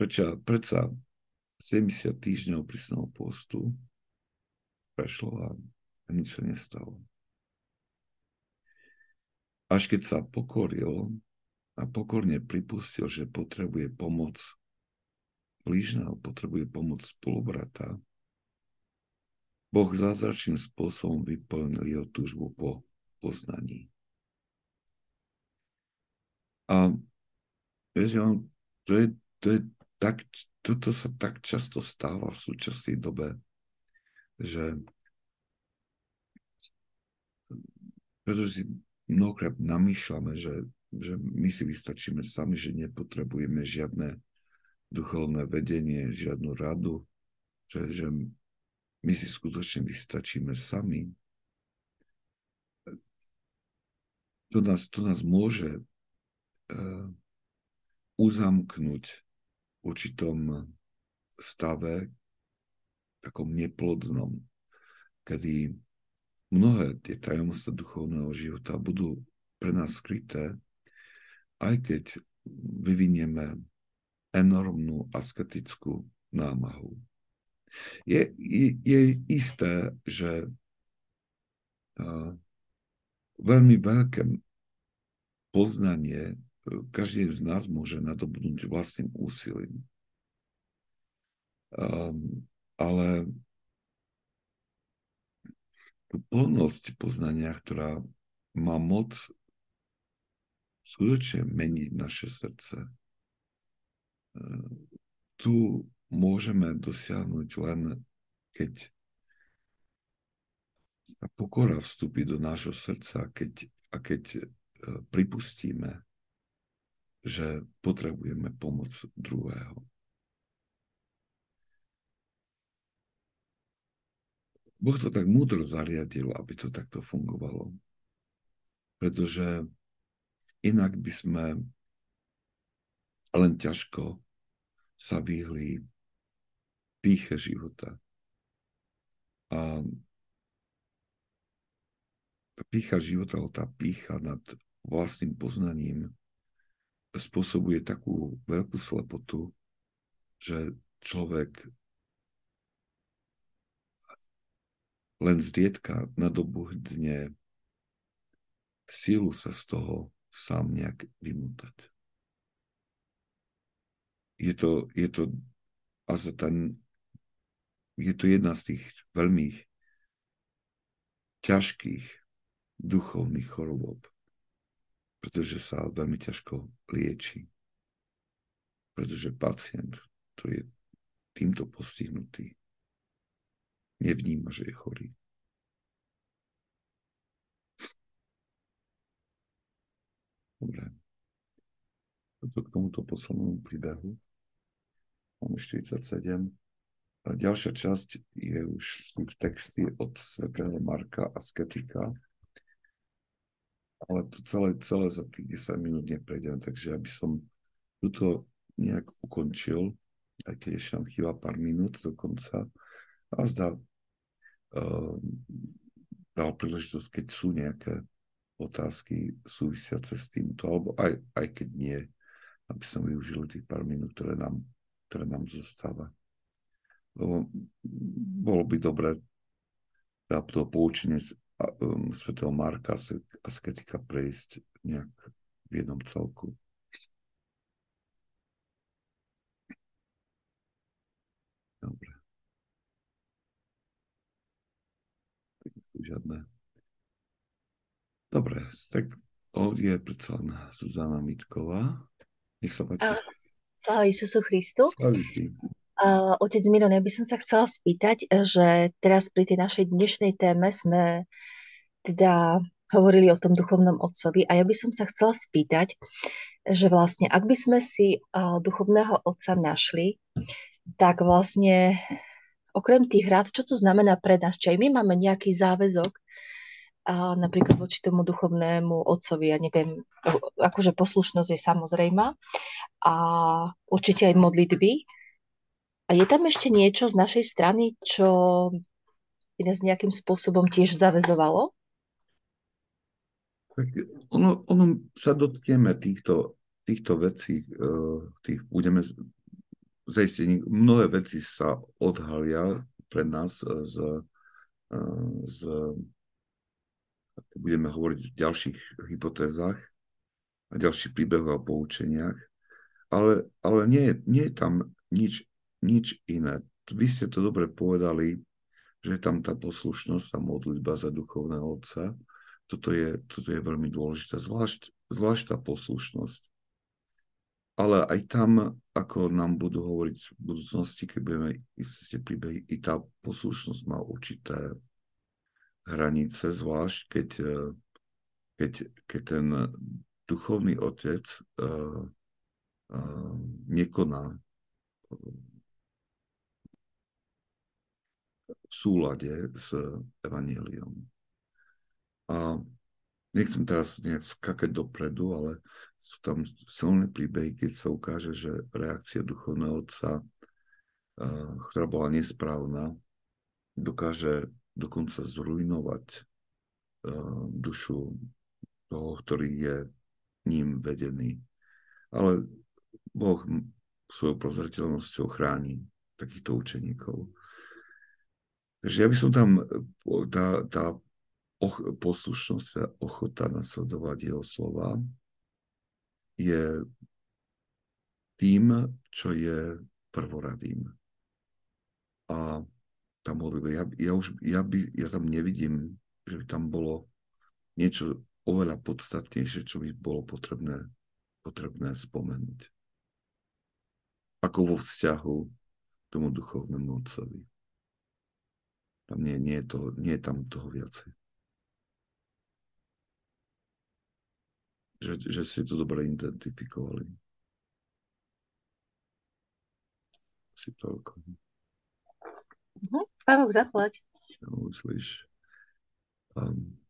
Prečo, predsa 70 týždňov prísneho postu prešlo a nič sa nestalo. Až keď sa pokoril a pokorne pripustil, že potrebuje pomoc blížneho, potrebuje pomoc spolubrata, Boh zázračným spôsobom vyplnil jeho túžbu po poznaní. A vieš, to je, to je tak, toto sa tak často stáva v súčasnej dobe, že pretože si mnohokrát namýšľame, že, že my si vystačíme sami, že nepotrebujeme žiadne duchovné vedenie, žiadnu radu, že, že my si skutočne vystačíme sami. To nás, to nás môže uzamknúť v určitom stave, takom neplodnom, kedy mnohé tie tajomstva duchovného života budú pre nás skryté, aj keď vyvinieme enormnú asketickú námahu. Je, je, je isté, že uh, veľmi veľké poznanie každý z nás môže nadobudnúť vlastným úsilím. Um, ale tú plnosť poznania, ktorá má moc skutočne meniť naše srdce. E, tu môžeme dosiahnuť len, keď pokora vstúpi do nášho srdca keď, a keď e, pripustíme, že potrebujeme pomoc druhého. Boh to tak múdro zariadil, aby to takto fungovalo. Pretože inak by sme len ťažko sa vyhli píche života. A pícha života, tá pícha nad vlastným poznaním spôsobuje takú veľkú slepotu, že človek len zriedka nadobudne sílu sa z toho sám nejak vymútať. Je to, je to, a za ten, je to jedna z tých veľmi ťažkých duchovných chorôb, pretože sa veľmi ťažko lieči. Pretože pacient, ktorý je týmto postihnutý, nevníma, že je chorý. Dobre. Toto k tomuto poslednému príbehu. Máme 47. A ďalšia časť je už, sú texty od svätého Marka a Sketika. Ale to celé, celé za tých 10 minút neprejdem, takže ja by som tuto nejak ukončil, aj keď ešte nám chýba pár minút do konca. A zdá, uh, dal príležitosť, keď sú nejaké otázky súvisiace s týmto, alebo aj, aj keď nie, aby som využil tých pár minút, ktoré nám, ktoré nám zostáva. Lebo bolo by dobre dá to poučenie um, svätého Marka asketika prejsť nejak v jednom celku. Dobre. Žiadne. Dobre, tak je predsa len Zuzana Mitková. Nech sa páči. Sláva Isusu Christu. Uh, otec Miron, ja by som sa chcela spýtať, že teraz pri tej našej dnešnej téme sme teda hovorili o tom duchovnom otcovi a ja by som sa chcela spýtať, že vlastne ak by sme si uh, duchovného otca našli, tak vlastne okrem tých rád, čo to znamená pre nás? Či aj my máme nejaký záväzok a napríklad voči tomu duchovnému otcovi, ja neviem, akože poslušnosť je samozrejma a určite aj modlitby. A je tam ešte niečo z našej strany, čo by nás nejakým spôsobom tiež zavezovalo? Tak ono, ono sa dotkneme týchto, týchto vecí, eh, tých budeme zaistení, mnohé veci sa odhalia pre nás z, eh, z budeme hovoriť o ďalších hypotézach a ďalších príbehoch a poučeniach, ale, ale nie, nie je tam nič, nič iné. Vy ste to dobre povedali, že je tam tá poslušnosť, tá modlitba za duchovného otca, toto je, toto je veľmi dôležité, zvlášť, zvlášť tá poslušnosť. Ale aj tam, ako nám budú hovoriť v budúcnosti, keď budeme isté príbehy, i tá poslušnosť má určité hranice, zvlášť keď, eh, keď, keď ten duchovný otec uh, uh, nekoná v súlade s evaníliom. A nechcem teraz nejak skakať dopredu, ale sú tam silné príbehy, keď sa ukáže, že reakcia duchovného otca, ktorá bola nesprávna, dokáže dokonca zrujnovať dušu toho, ktorý je ním vedený. Ale Boh svojou prozreteľnosťou chráni takýchto učeníkov. Takže ja by som tam, tá, tá poslušnosť a ochota nasledovať jeho slova je tým, čo je prvoradým. A tá modlitba, ja, ja, už, ja, by, ja tam nevidím že by tam bolo niečo oveľa podstatnejšie, čo by bolo potrebné, potrebné spomenúť. Ako vo vzťahu k tomu duchovnému otcovi. Tam nie, nie, je to, nie je tam toho viacej. Že, že si to dobre identifikovali. Si toľko. Uh-huh. Pavok, zaplať. No, myslíš. Um,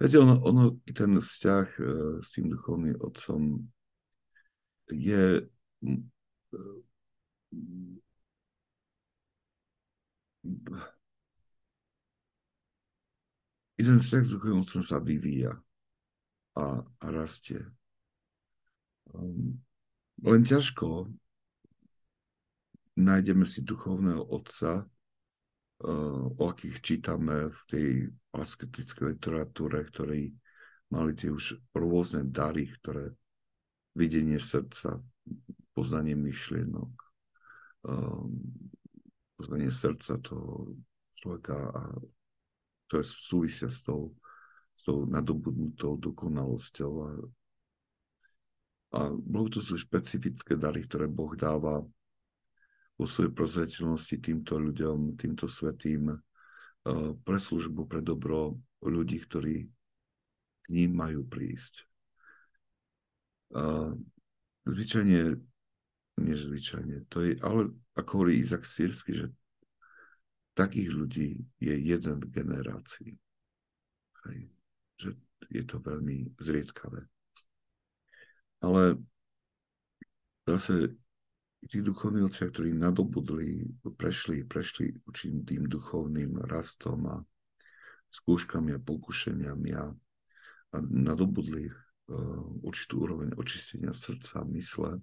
viete, ono, ono, ten vzťah uh, s tým duchovným otcom je uh, i ten vzťah s duchovným otcom sa vyvíja a, a rastie. Um, len ťažko nájdeme si duchovného otca, uh, o akých čítame v tej asketickej literatúre, ktorí mali tie už rôzne dary, ktoré videnie srdca, poznanie myšlienok, um, poznanie srdca toho človeka a to je súvisia s tou, s tou nadobudnutou dokonalosťou a, a to sú špecifické dary, ktoré Boh dáva vo svojej prozreteľnosti týmto ľuďom, týmto svetým eh, pre službu, pre dobro ľudí, ktorí k ním majú prísť. Nezvyčajne, to je, ale ako hovorí Izak Sírsky, že takých ľudí je jeden v generácii. Hej. Že je to veľmi zriedkavé. Ale zase tí duchovní otcia, ktorí nadobudli, prešli, prešli určitým duchovným rastom a skúškami a pokušeniami a, a nadobudli uh, určitú úroveň očistenia srdca a mysle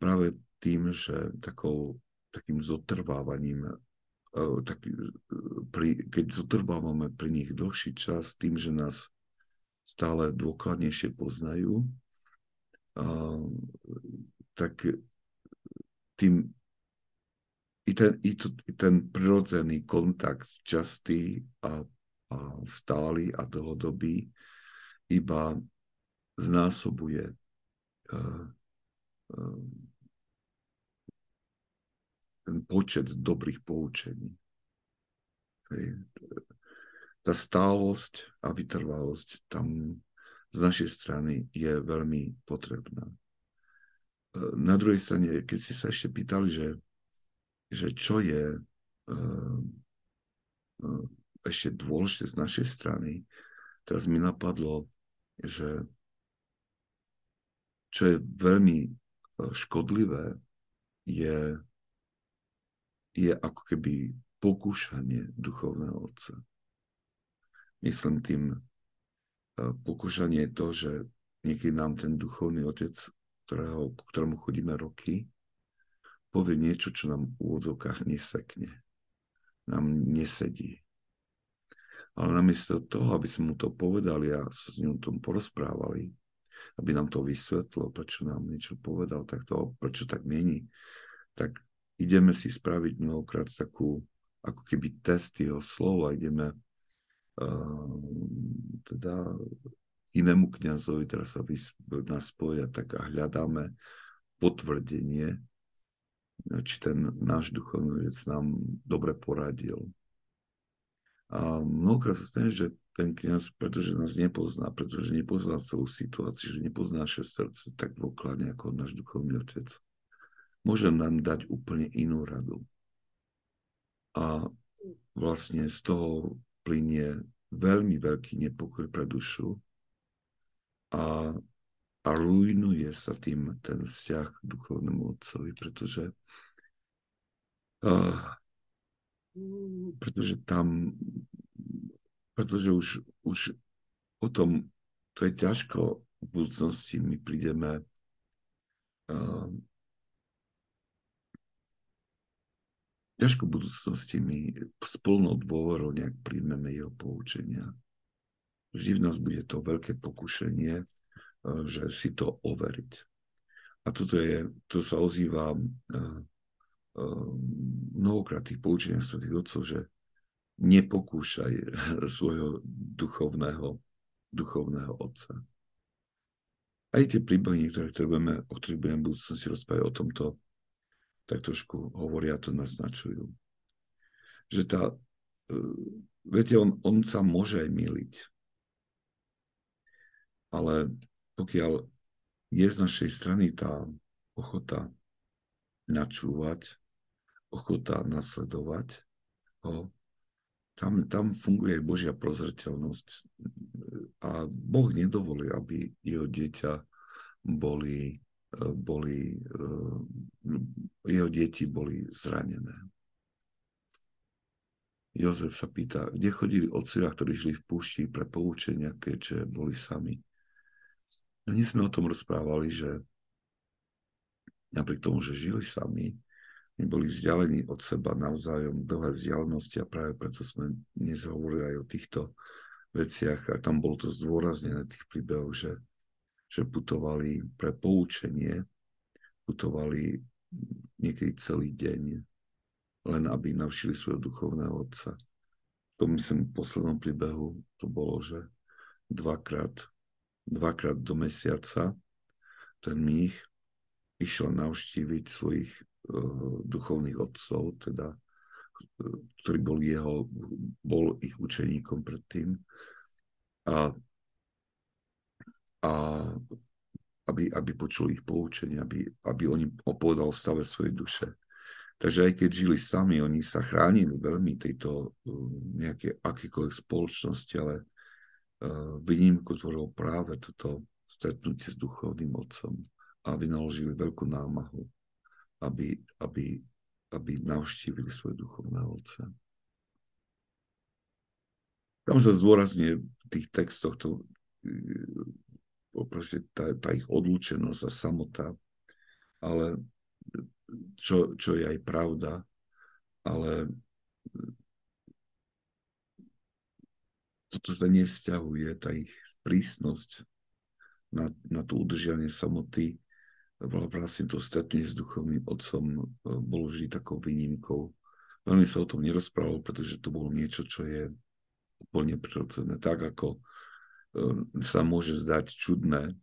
práve tým, že takou, takým zotrvávaním uh, taký, pri, keď zotrvávame pri nich dlhší čas tým, že nás stále dôkladnejšie poznajú, tak tým i ten, i, to, i ten prirodzený kontakt častý a, a stály a dlhodobý iba znásobuje ten počet dobrých poučení. Hej. Tá stálosť a vytrvalosť tam z našej strany je veľmi potrebná na druhej strane, keď ste sa ešte pýtali, že, že čo je uh, ešte dôležité z našej strany, teraz mi napadlo, že čo je veľmi škodlivé, je, je ako keby pokúšanie duchovného otca. Myslím tým, uh, pokúšanie je to, že niekedy nám ten duchovný otec ktorého, ku ktorému chodíme roky, povie niečo, čo nám v úvodzovkách nesekne. Nám nesedí. Ale namiesto toho, aby sme mu to povedali a sa s ním o tom porozprávali, aby nám to vysvetlo, prečo nám niečo povedal, tak to, prečo tak mení, tak ideme si spraviť mnohokrát takú, ako keby test jeho slova, ideme uh, teda inému kniazovi, teraz sa nás spoja, tak a hľadáme potvrdenie, či ten náš duchovný vec nám dobre poradil. A mnohokrát sa stane, že ten kniaz, pretože nás nepozná, pretože nepozná celú situáciu, že nepozná naše srdce tak dôkladne ako náš duchovný otec, môže nám dať úplne inú radu. A vlastne z toho plinie veľmi veľký nepokoj pre dušu, a, a rujnuje sa tým ten vzťah k duchovnému otcovi, pretože uh, pretože tam pretože už, už o tom to je ťažko v budúcnosti my prídeme uh, ťažko v budúcnosti my s plnou dôverou nejak príjmeme jeho poučenia vždy v nás bude to veľké pokušenie, eh, že si to overiť. A toto je, to sa ozýva uh, uh, mnohokrát tých poučeniach svetých otcov, že nepokúšaj svojho duchovného, duchovného otca. Aj tie príbehy, ktoré budeme, o ktorých budeme v budúcnosti rozprávať o tomto, tak trošku hovoria to naznačujú. Že tá, uh, viete, on, on sa môže aj miliť. Ale pokiaľ je z našej strany tá ochota načúvať, ochota nasledovať ho, tam, tam funguje Božia prozreteľnosť. A Boh nedovolí, aby jeho dieťa boli, boli jeho deti boli zranené. Jozef sa pýta, kde chodili otcovia, ktorí žili v púšti pre poučenia, keďže boli sami. My sme o tom rozprávali, že napriek tomu, že žili sami, boli vzdialení od seba navzájom dlhé vzdialenosti a práve preto sme dnes aj o týchto veciach a tam bolo to zdôraznené tých príbehov, že, že putovali pre poučenie, putovali niekedy celý deň, len aby navšili svojho duchovného otca. To myslím v poslednom príbehu to bolo, že dvakrát, dvakrát do mesiaca ten mních išiel navštíviť svojich duchovných otcov, teda, uh, ktorý bol jeho, bol ich učeníkom predtým. A, a aby, aby počul ich poučenie, aby, aby oni opovedal stave svojej duše. Takže aj keď žili sami, oni sa chránili veľmi tejto uh, nejaké akékoľvek spoločnosti, ale uh, výnimku tvoril práve toto stretnutie s duchovným otcom a vynaložili veľkú námahu, aby, aby, aby navštívili svoj duchovného otca. Tam sa zdôrazňuje v tých textoch to, e, proste tá, tá ich odlúčenosť a samota, ale čo, čo je aj pravda, ale toto sa nevzťahuje, tá ich prísnosť na, na to udržiavanie samoty vlastne to stretnutie s duchovným otcom e, bolo vždy takou výnimkou. Veľmi sa o tom nerozprávalo, pretože to bolo niečo, čo je úplne prirodzené. Tak ako e, sa môže zdať čudné,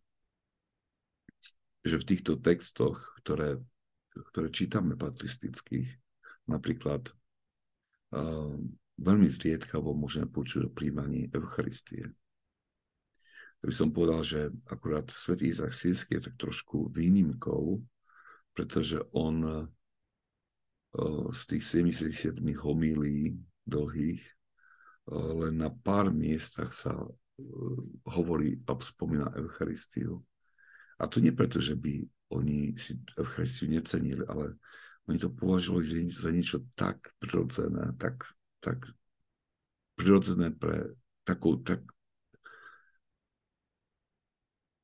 že v týchto textoch, ktoré, ktoré čítame patristických, napríklad uh, veľmi zriedkavo môžeme počuť o príjmaní Eucharistie by som povedal, že akurát svätý Izak Sírsky je tak trošku výnimkou, pretože on e, z tých 77 homílií dlhých e, len na pár miestach sa e, hovorí a spomína Eucharistiu. A to nie preto, že by oni si Eucharistiu necenili, ale oni to považovali za niečo tak prirodzené, tak, tak prirodzené pre takú, tak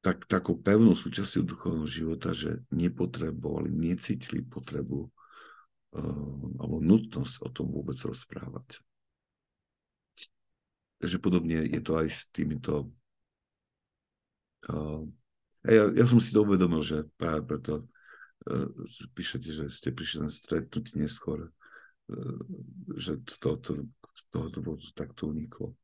tak, takou pevnou súčasťou duchovného života, že nepotrebovali, necítili potrebu uh, alebo nutnosť o tom vôbec rozprávať. Takže podobne je to aj s týmito uh, ja, ja som si to uvedomil, že práve preto uh, píšete, že ste prišli na stretnutie neskôr, uh, že to, to, z toho dôvodu takto uniklo.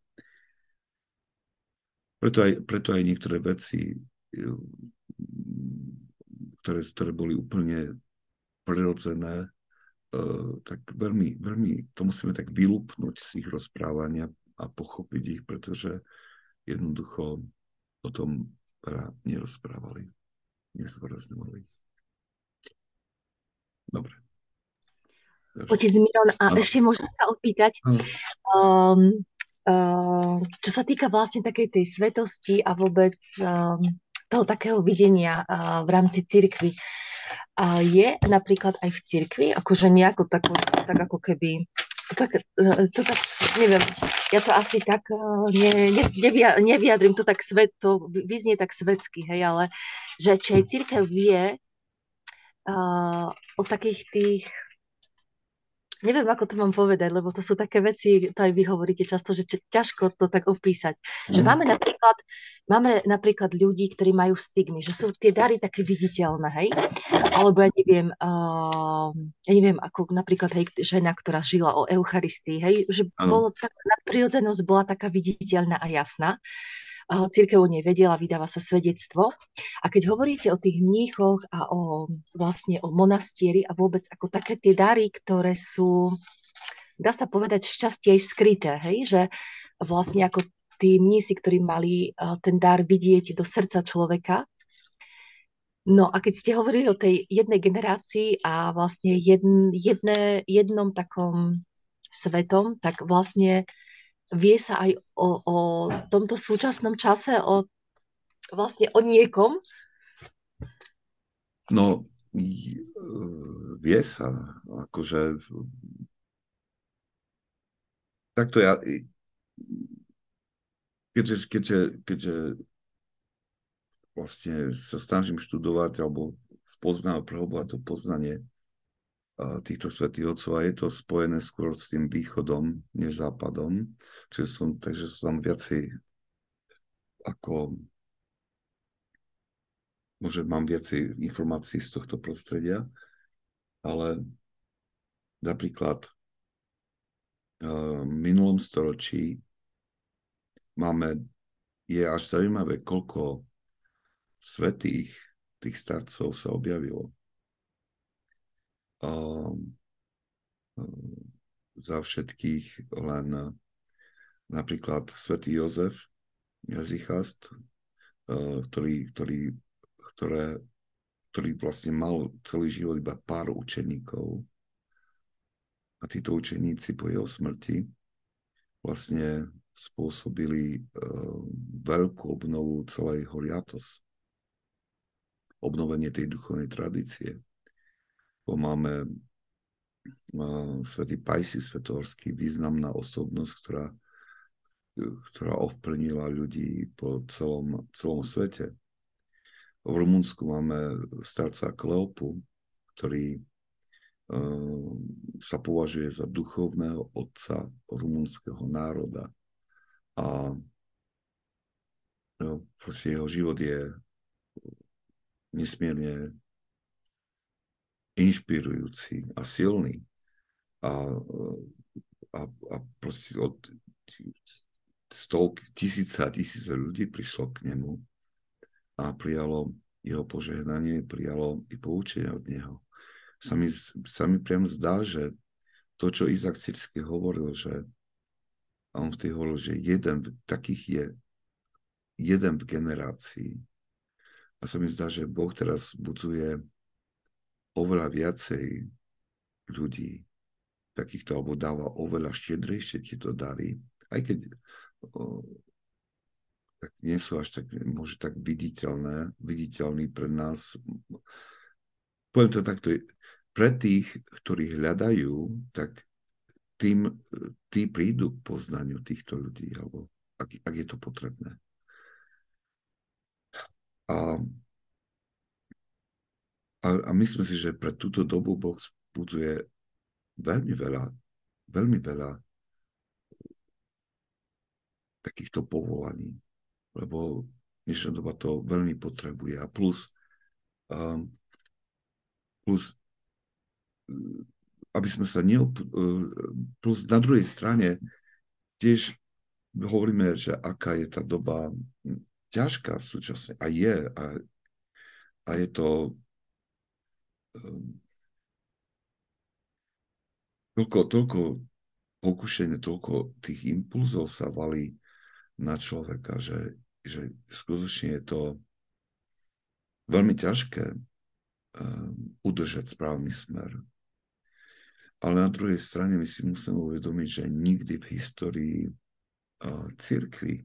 Preto aj, preto aj niektoré veci, eh, ktoré, ktoré boli úplne prirodzené, eh, tak veľmi, veľmi to musíme tak vylúpnúť z ich rozprávania a pochopiť ich, pretože jednoducho o tom veľa nerozprávali, nezvorazňovali. Dobre. Otec Miron, a ešte môžem sa opýtať, um, čo sa týka vlastne takej tej svetosti a vôbec um, toho takého videnia uh, v rámci cirkvy, je napríklad aj v cirkvi, akože nejako tako, tak ako keby to tak, e, to tak, neviem, ja to asi tak ne, ne, nevia, nevyjadrím to tak svet, to vyznie tak svetsky, hej, ale že či aj církev vie uh, o takých tých neviem, ako to mám povedať, lebo to sú také veci, to aj vy hovoríte často, že ťažko to tak opísať. Že mm. máme napríklad, máme napríklad ľudí, ktorí majú stigmy, že sú tie dary také viditeľné, hej? Alebo ja neviem, uh, ja neviem, ako napríklad hej, žena, ktorá žila o Eucharistii, hej? Že bolo tak, nadprirodzenosť bola taká viditeľná a jasná církev o nej vedela, vydáva sa svedectvo. A keď hovoríte o tých mníchoch a o, vlastne o monastieri a vôbec ako také tie dary, ktoré sú, dá sa povedať, šťastie aj skryté, hej? že vlastne ako tí mnísi, ktorí mali ten dar vidieť do srdca človeka, No a keď ste hovorili o tej jednej generácii a vlastne jedn, jednom takom svetom, tak vlastne vie sa aj o, o tomto súčasnom čase, o vlastne o niekom? No, vie sa, akože takto ja keďže, keďže, keďže vlastne sa snažím študovať alebo spoznať, prehlbovať to poznanie týchto svetých otcov a je to spojené skôr s tým východom, než západom. Čiže som, takže som viacej ako môže mám viacej informácií z tohto prostredia, ale napríklad v minulom storočí máme, je až zaujímavé, koľko svetých tých starcov sa objavilo za všetkých len napríklad svätý Jozef jazychast, ktorý, ktorý, ktoré, ktorý vlastne mal celý život iba pár učeníkov a títo učeníci po jeho smrti vlastne spôsobili veľkú obnovu celej Horiatos. Obnovenie tej duchovnej tradície máme svätý Pajsi Svetohorský, významná osobnosť, ktorá, ktorá ovplnila ľudí po celom, celom svete. V Rumunsku máme starca Kleopu, ktorý uh, sa považuje za duchovného otca rumunského národa. A no, jeho život je nesmierne inšpirujúci a silný. A, a, a proste od stovky, tisíce a tisíce ľudí prišlo k nemu a prijalo jeho požehnanie, prijalo i poučenie od neho. Sa mi, sa mi priam zdá, že to, čo Izak Cirsky hovoril, že a on vtedy hovoril, že jeden takých je jeden v generácii. A sa mi zdá, že Boh teraz budzuje oveľa viacej ľudí takýchto, alebo dáva oveľa štedrejšie tieto dary, aj keď o, tak nie sú až tak, môže tak viditeľné, viditeľný pre nás. Poviem to takto, pre tých, ktorí hľadajú, tak tým, tí prídu k poznaniu týchto ľudí, alebo ak, ak je to potrebné. A a, a myslím si, že pre túto dobu Boh spudzuje veľmi veľa, veľmi veľa takýchto povolaní, lebo dnešná doba to veľmi potrebuje. A plus, um, plus aby sme sa neop... plus na druhej strane tiež hovoríme, že aká je tá doba ťažká v súčasne. A je. A, a je to toľko, toľko pokušenie, toľko tých impulzov sa valí na človeka, že, že skutočne je to veľmi ťažké um, udržať správny smer. Ale na druhej strane my si musíme uvedomiť, že nikdy v histórii uh, církvy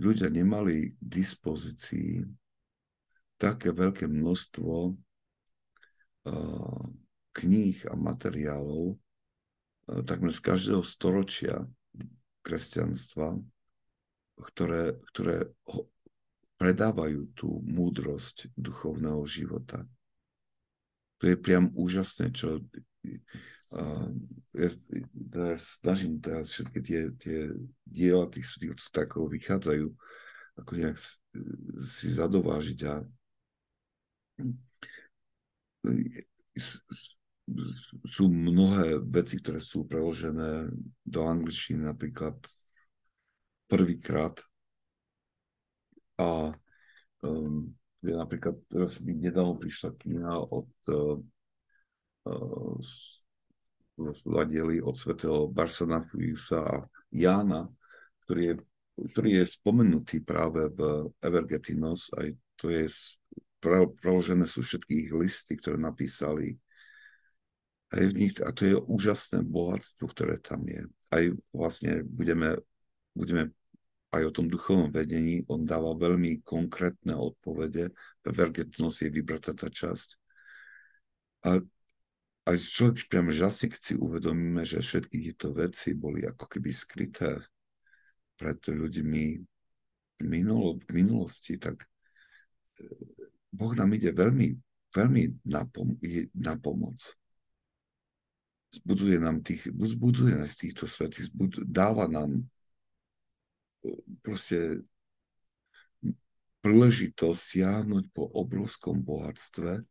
ľudia nemali k dispozícii také veľké množstvo kníh a materiálov takmer z každého storočia kresťanstva, ktoré, ktoré predávajú tú múdrosť duchovného života. To je priam úžasné, čo ja, ja snažím teraz všetky tie, tie diela tých svetých takov vychádzajú, ako nejak si zadovážiť a sú mnohé veci, ktoré sú preložené do angličtiny napríklad prvýkrát. A um, napríklad teraz mi nedávno prišla kniha od uh, uh, od svetého Barsona Fujusa a Jána, ktorý je, ktorý je spomenutý práve v Evergetinos, aj to je preložené sú všetky ich listy, ktoré napísali. A, v nich, a to je úžasné bohatstvo, ktoré tam je. Aj vlastne budeme, budeme aj o tom duchovnom vedení, on dáva veľmi konkrétne odpovede. Vergetnosť je vybratá tá časť. A aj človek priam žasne, keď si uvedomíme, že všetky tieto veci boli ako keby skryté pred ľuďmi minulo, v minulosti, tak Boh nám ide veľmi, veľmi na, pom- na pomoc. Zbudzuje nám tých, zbudzuje nám týchto svetých, zbud- dáva nám e, proste príležitosť siahnuť po obrovskom bohatstve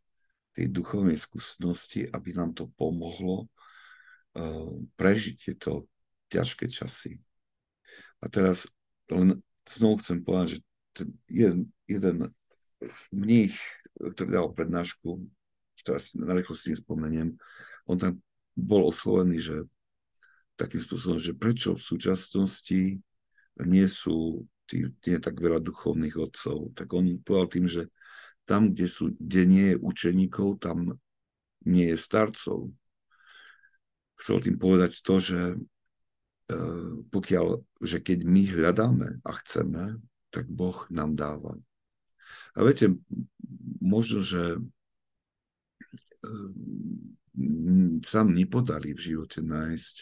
tej duchovnej skúsenosti, aby nám to pomohlo uh, prežiť tieto ťažké časy. A teraz len znovu chcem povedať, že ten jeden, jeden mních, ktorý dal prednášku, teraz na rýchlosti spomeniem, on tam bol oslovený, že takým spôsobom, že prečo v súčasnosti nie sú tí, nie tak veľa duchovných otcov. Tak on povedal tým, že tam, kde, sú, kde nie je učeníkov, tam nie je starcov. Chcel tým povedať to, že e, pokiaľ, že keď my hľadáme a chceme, tak Boh nám dáva. A viete, možno, že ehm, sa nepodarí v živote nájsť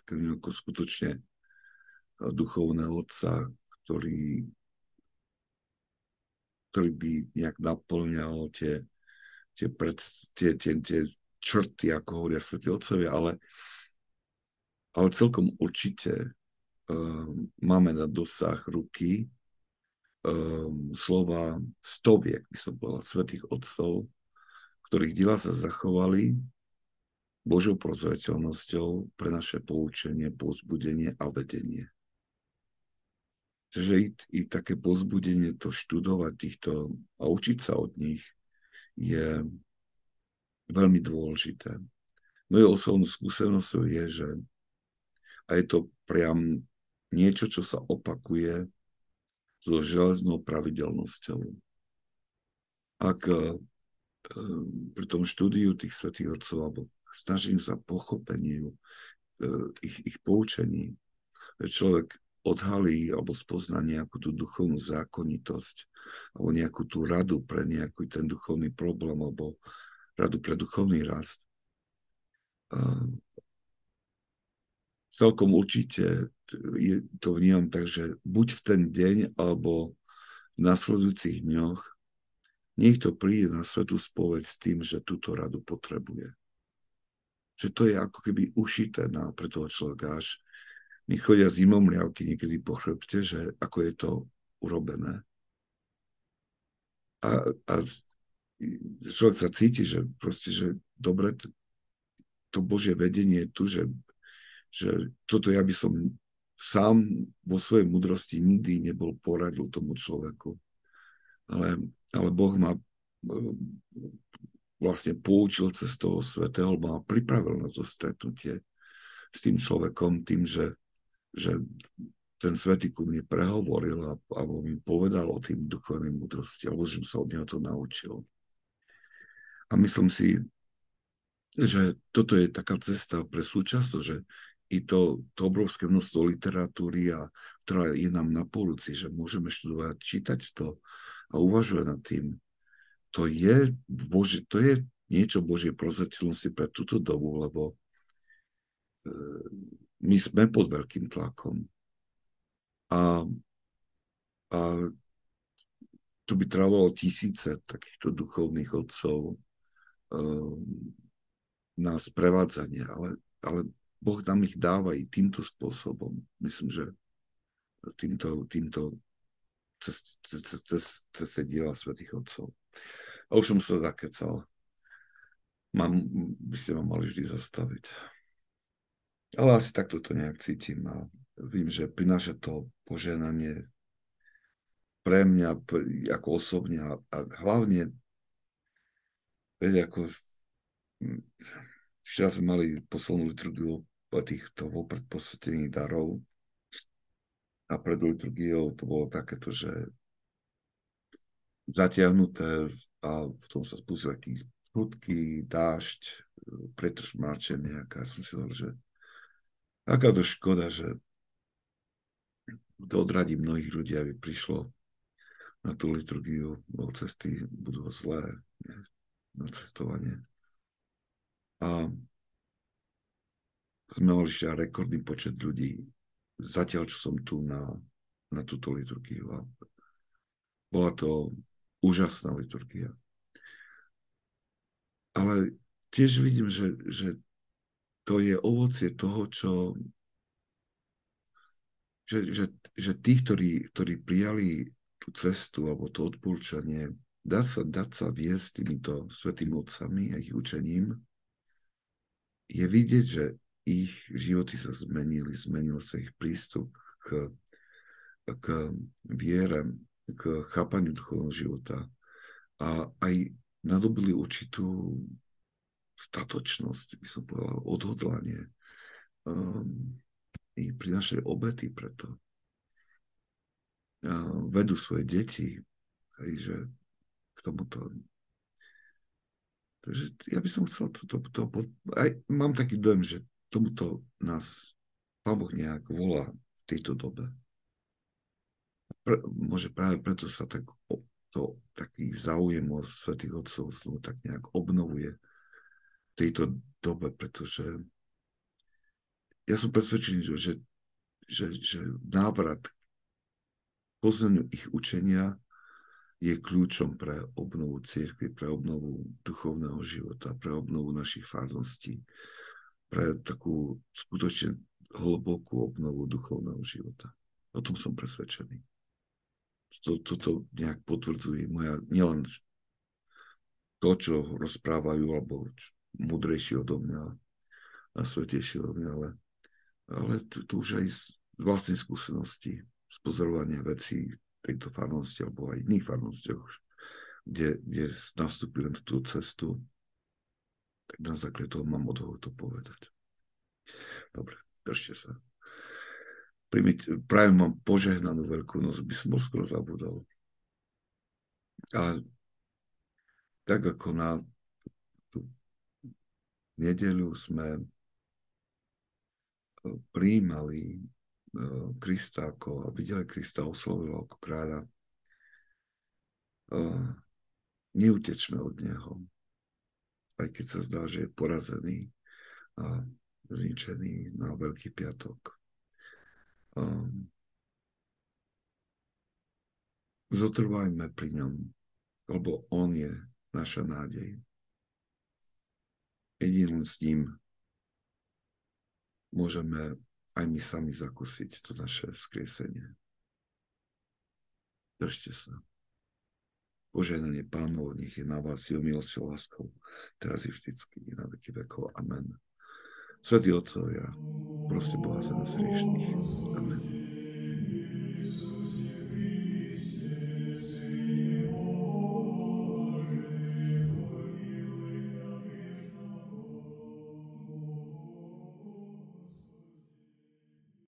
takého skutočne e, duchovného otca, ktorý, ktorý by nejak naplňal tie, tie, pred, tie, tie, tie črty, ako hovoria svätí otcovia, ale, ale celkom určite uh, máme na dosah ruky um, slova stoviek, by som povedal, svetých otcov, ktorých diela sa zachovali Božou prozreteľnosťou pre naše poučenie, pozbudenie a vedenie. Čiže i, i také pozbudenie to študovať týchto a učiť sa od nich je veľmi dôležité. Mojou osobnou skúsenosťou je, že a je to priam niečo, čo sa opakuje so železnou pravidelnosťou. Ak e, pri tom štúdiu tých svetých otcov alebo snažím sa pochopeniu e, ich, ich poučení, človek odhalí alebo spozná nejakú tú duchovnú zákonitosť alebo nejakú tú radu pre nejaký ten duchovný problém alebo radu pre duchovný rast. Celkom určite je, to vnímam tak, že buď v ten deň, alebo v nasledujúcich dňoch niekto príde na svetú spoveď s tým, že túto radu potrebuje. Že to je ako keby ušité na, pre toho človeka. Až mi chodia zimomriavky niekedy po chrbte, že ako je to urobené. A, a človek sa cíti, že proste, že dobre, to Božie vedenie je tu, že, že toto ja by som sám vo svojej mudrosti nikdy nebol poradil tomu človeku. Ale, ale Boh ma e, vlastne poučil cez toho svetého, ma pripravil na to stretnutie s tým človekom, tým, že, že ten svetý ku mne prehovoril a, alebo mi povedal o tým duchovnej mudrosti, alebo že sa od neho to naučil. A myslím si, že toto je taká cesta pre súčasnosť, že i to, to obrovské množstvo literatúry, a, ktorá je nám na poluci, že môžeme študovať, čítať to a uvažovať nad tým. To je, Bože, to je niečo Božie prozretelnosti pre túto dobu, lebo e, my sme pod veľkým tlakom. A, a tu by trvalo tisíce takýchto duchovných otcov, e, na sprevádzanie, ale, ale Boh nám ich dáva i týmto spôsobom. Myslím, že týmto, týmto cez, cez, cez, cez, cez diela svätých Otcov. A už som sa zakecal. Mám, by ste ma mali vždy zastaviť. Ale asi takto to nejak cítim a vím, že prináša to poženanie pre mňa ako osobne a, a hlavne veď ako včera sme mali poslednú liturgiu týchto vopred posvetených darov a pred liturgiou to bolo takéto, že zatiahnuté a potom sa spustil taký prudký dážď, pretrž mračenie, aká som si hovoril, že aká to škoda, že to odradí mnohých ľudí, aby prišlo na tú liturgiu, bo cesty budú zlé na cestovanie. A sme mali rekordný počet ľudí, zatiaľ čo som tu na, na túto liturgiu. A bola to úžasná liturgia. Ale tiež vidím, že, že to je ovocie toho, čo že, že, že tí, ktorí, ktorí prijali tú cestu alebo to odporúčanie, dá sa, dá sa viesť týmito svetými otcami a ich učením, je vidieť, že ich životy sa zmenili, zmenil sa ich prístup k, k viere, k chápaniu duchovného života a aj nadobili určitú statočnosť, by som povedal, odhodlanie. Um, i prinašali obety preto. A vedú svoje deti, aj, že k tomuto Takže ja by som chcel to, to, to, to aj mám taký dojem, že tomuto nás Pán Boh nejak volá v tejto dobe. Pre, môže práve preto sa tak to, taký záujem o svetých otcov znovu tak nejak obnovuje v tejto dobe, pretože ja som presvedčený, že, že, že návrat poznaniu ich učenia je kľúčom pre obnovu církvy, pre obnovu duchovného života, pre obnovu našich farností pre takú skutočne hlbokú obnovu duchovného života. O tom som presvedčený. Toto to nejak potvrdzuje moja, nielen to, čo rozprávajú, alebo mudrejší odo mňa a svetejší odo mňa, ale, ale to, to už aj z vlastnej skúsenosti, z pozorovania vecí tejto farnosti alebo aj iných farnostiach, kde, kde nastúpili na tú cestu, tak na základe toho mám odvahu to povedať. Dobre, držte sa. Primiť, prajem vám požehnanú veľkú noc, by som bol skoro zabudol. A tak ako na tú nedeľu sme eh, prijímali eh, Krista ako, a videli Krista oslovil ako kráľa, eh, neutečme od Neho aj keď sa zdá, že je porazený a zničený na Veľký piatok. Um, zotrvajme pri ňom, lebo on je naša nádej. Jediným s ním môžeme aj my sami zakúsiť to naše vzkriesenie. Držte sa. Požehnanie pánov, nech je na vás jeho milosťou láskou, teraz i vždycky, na veky vekov. Amen. Svetí Otcovia, proste Boha za nás riešných. Amen.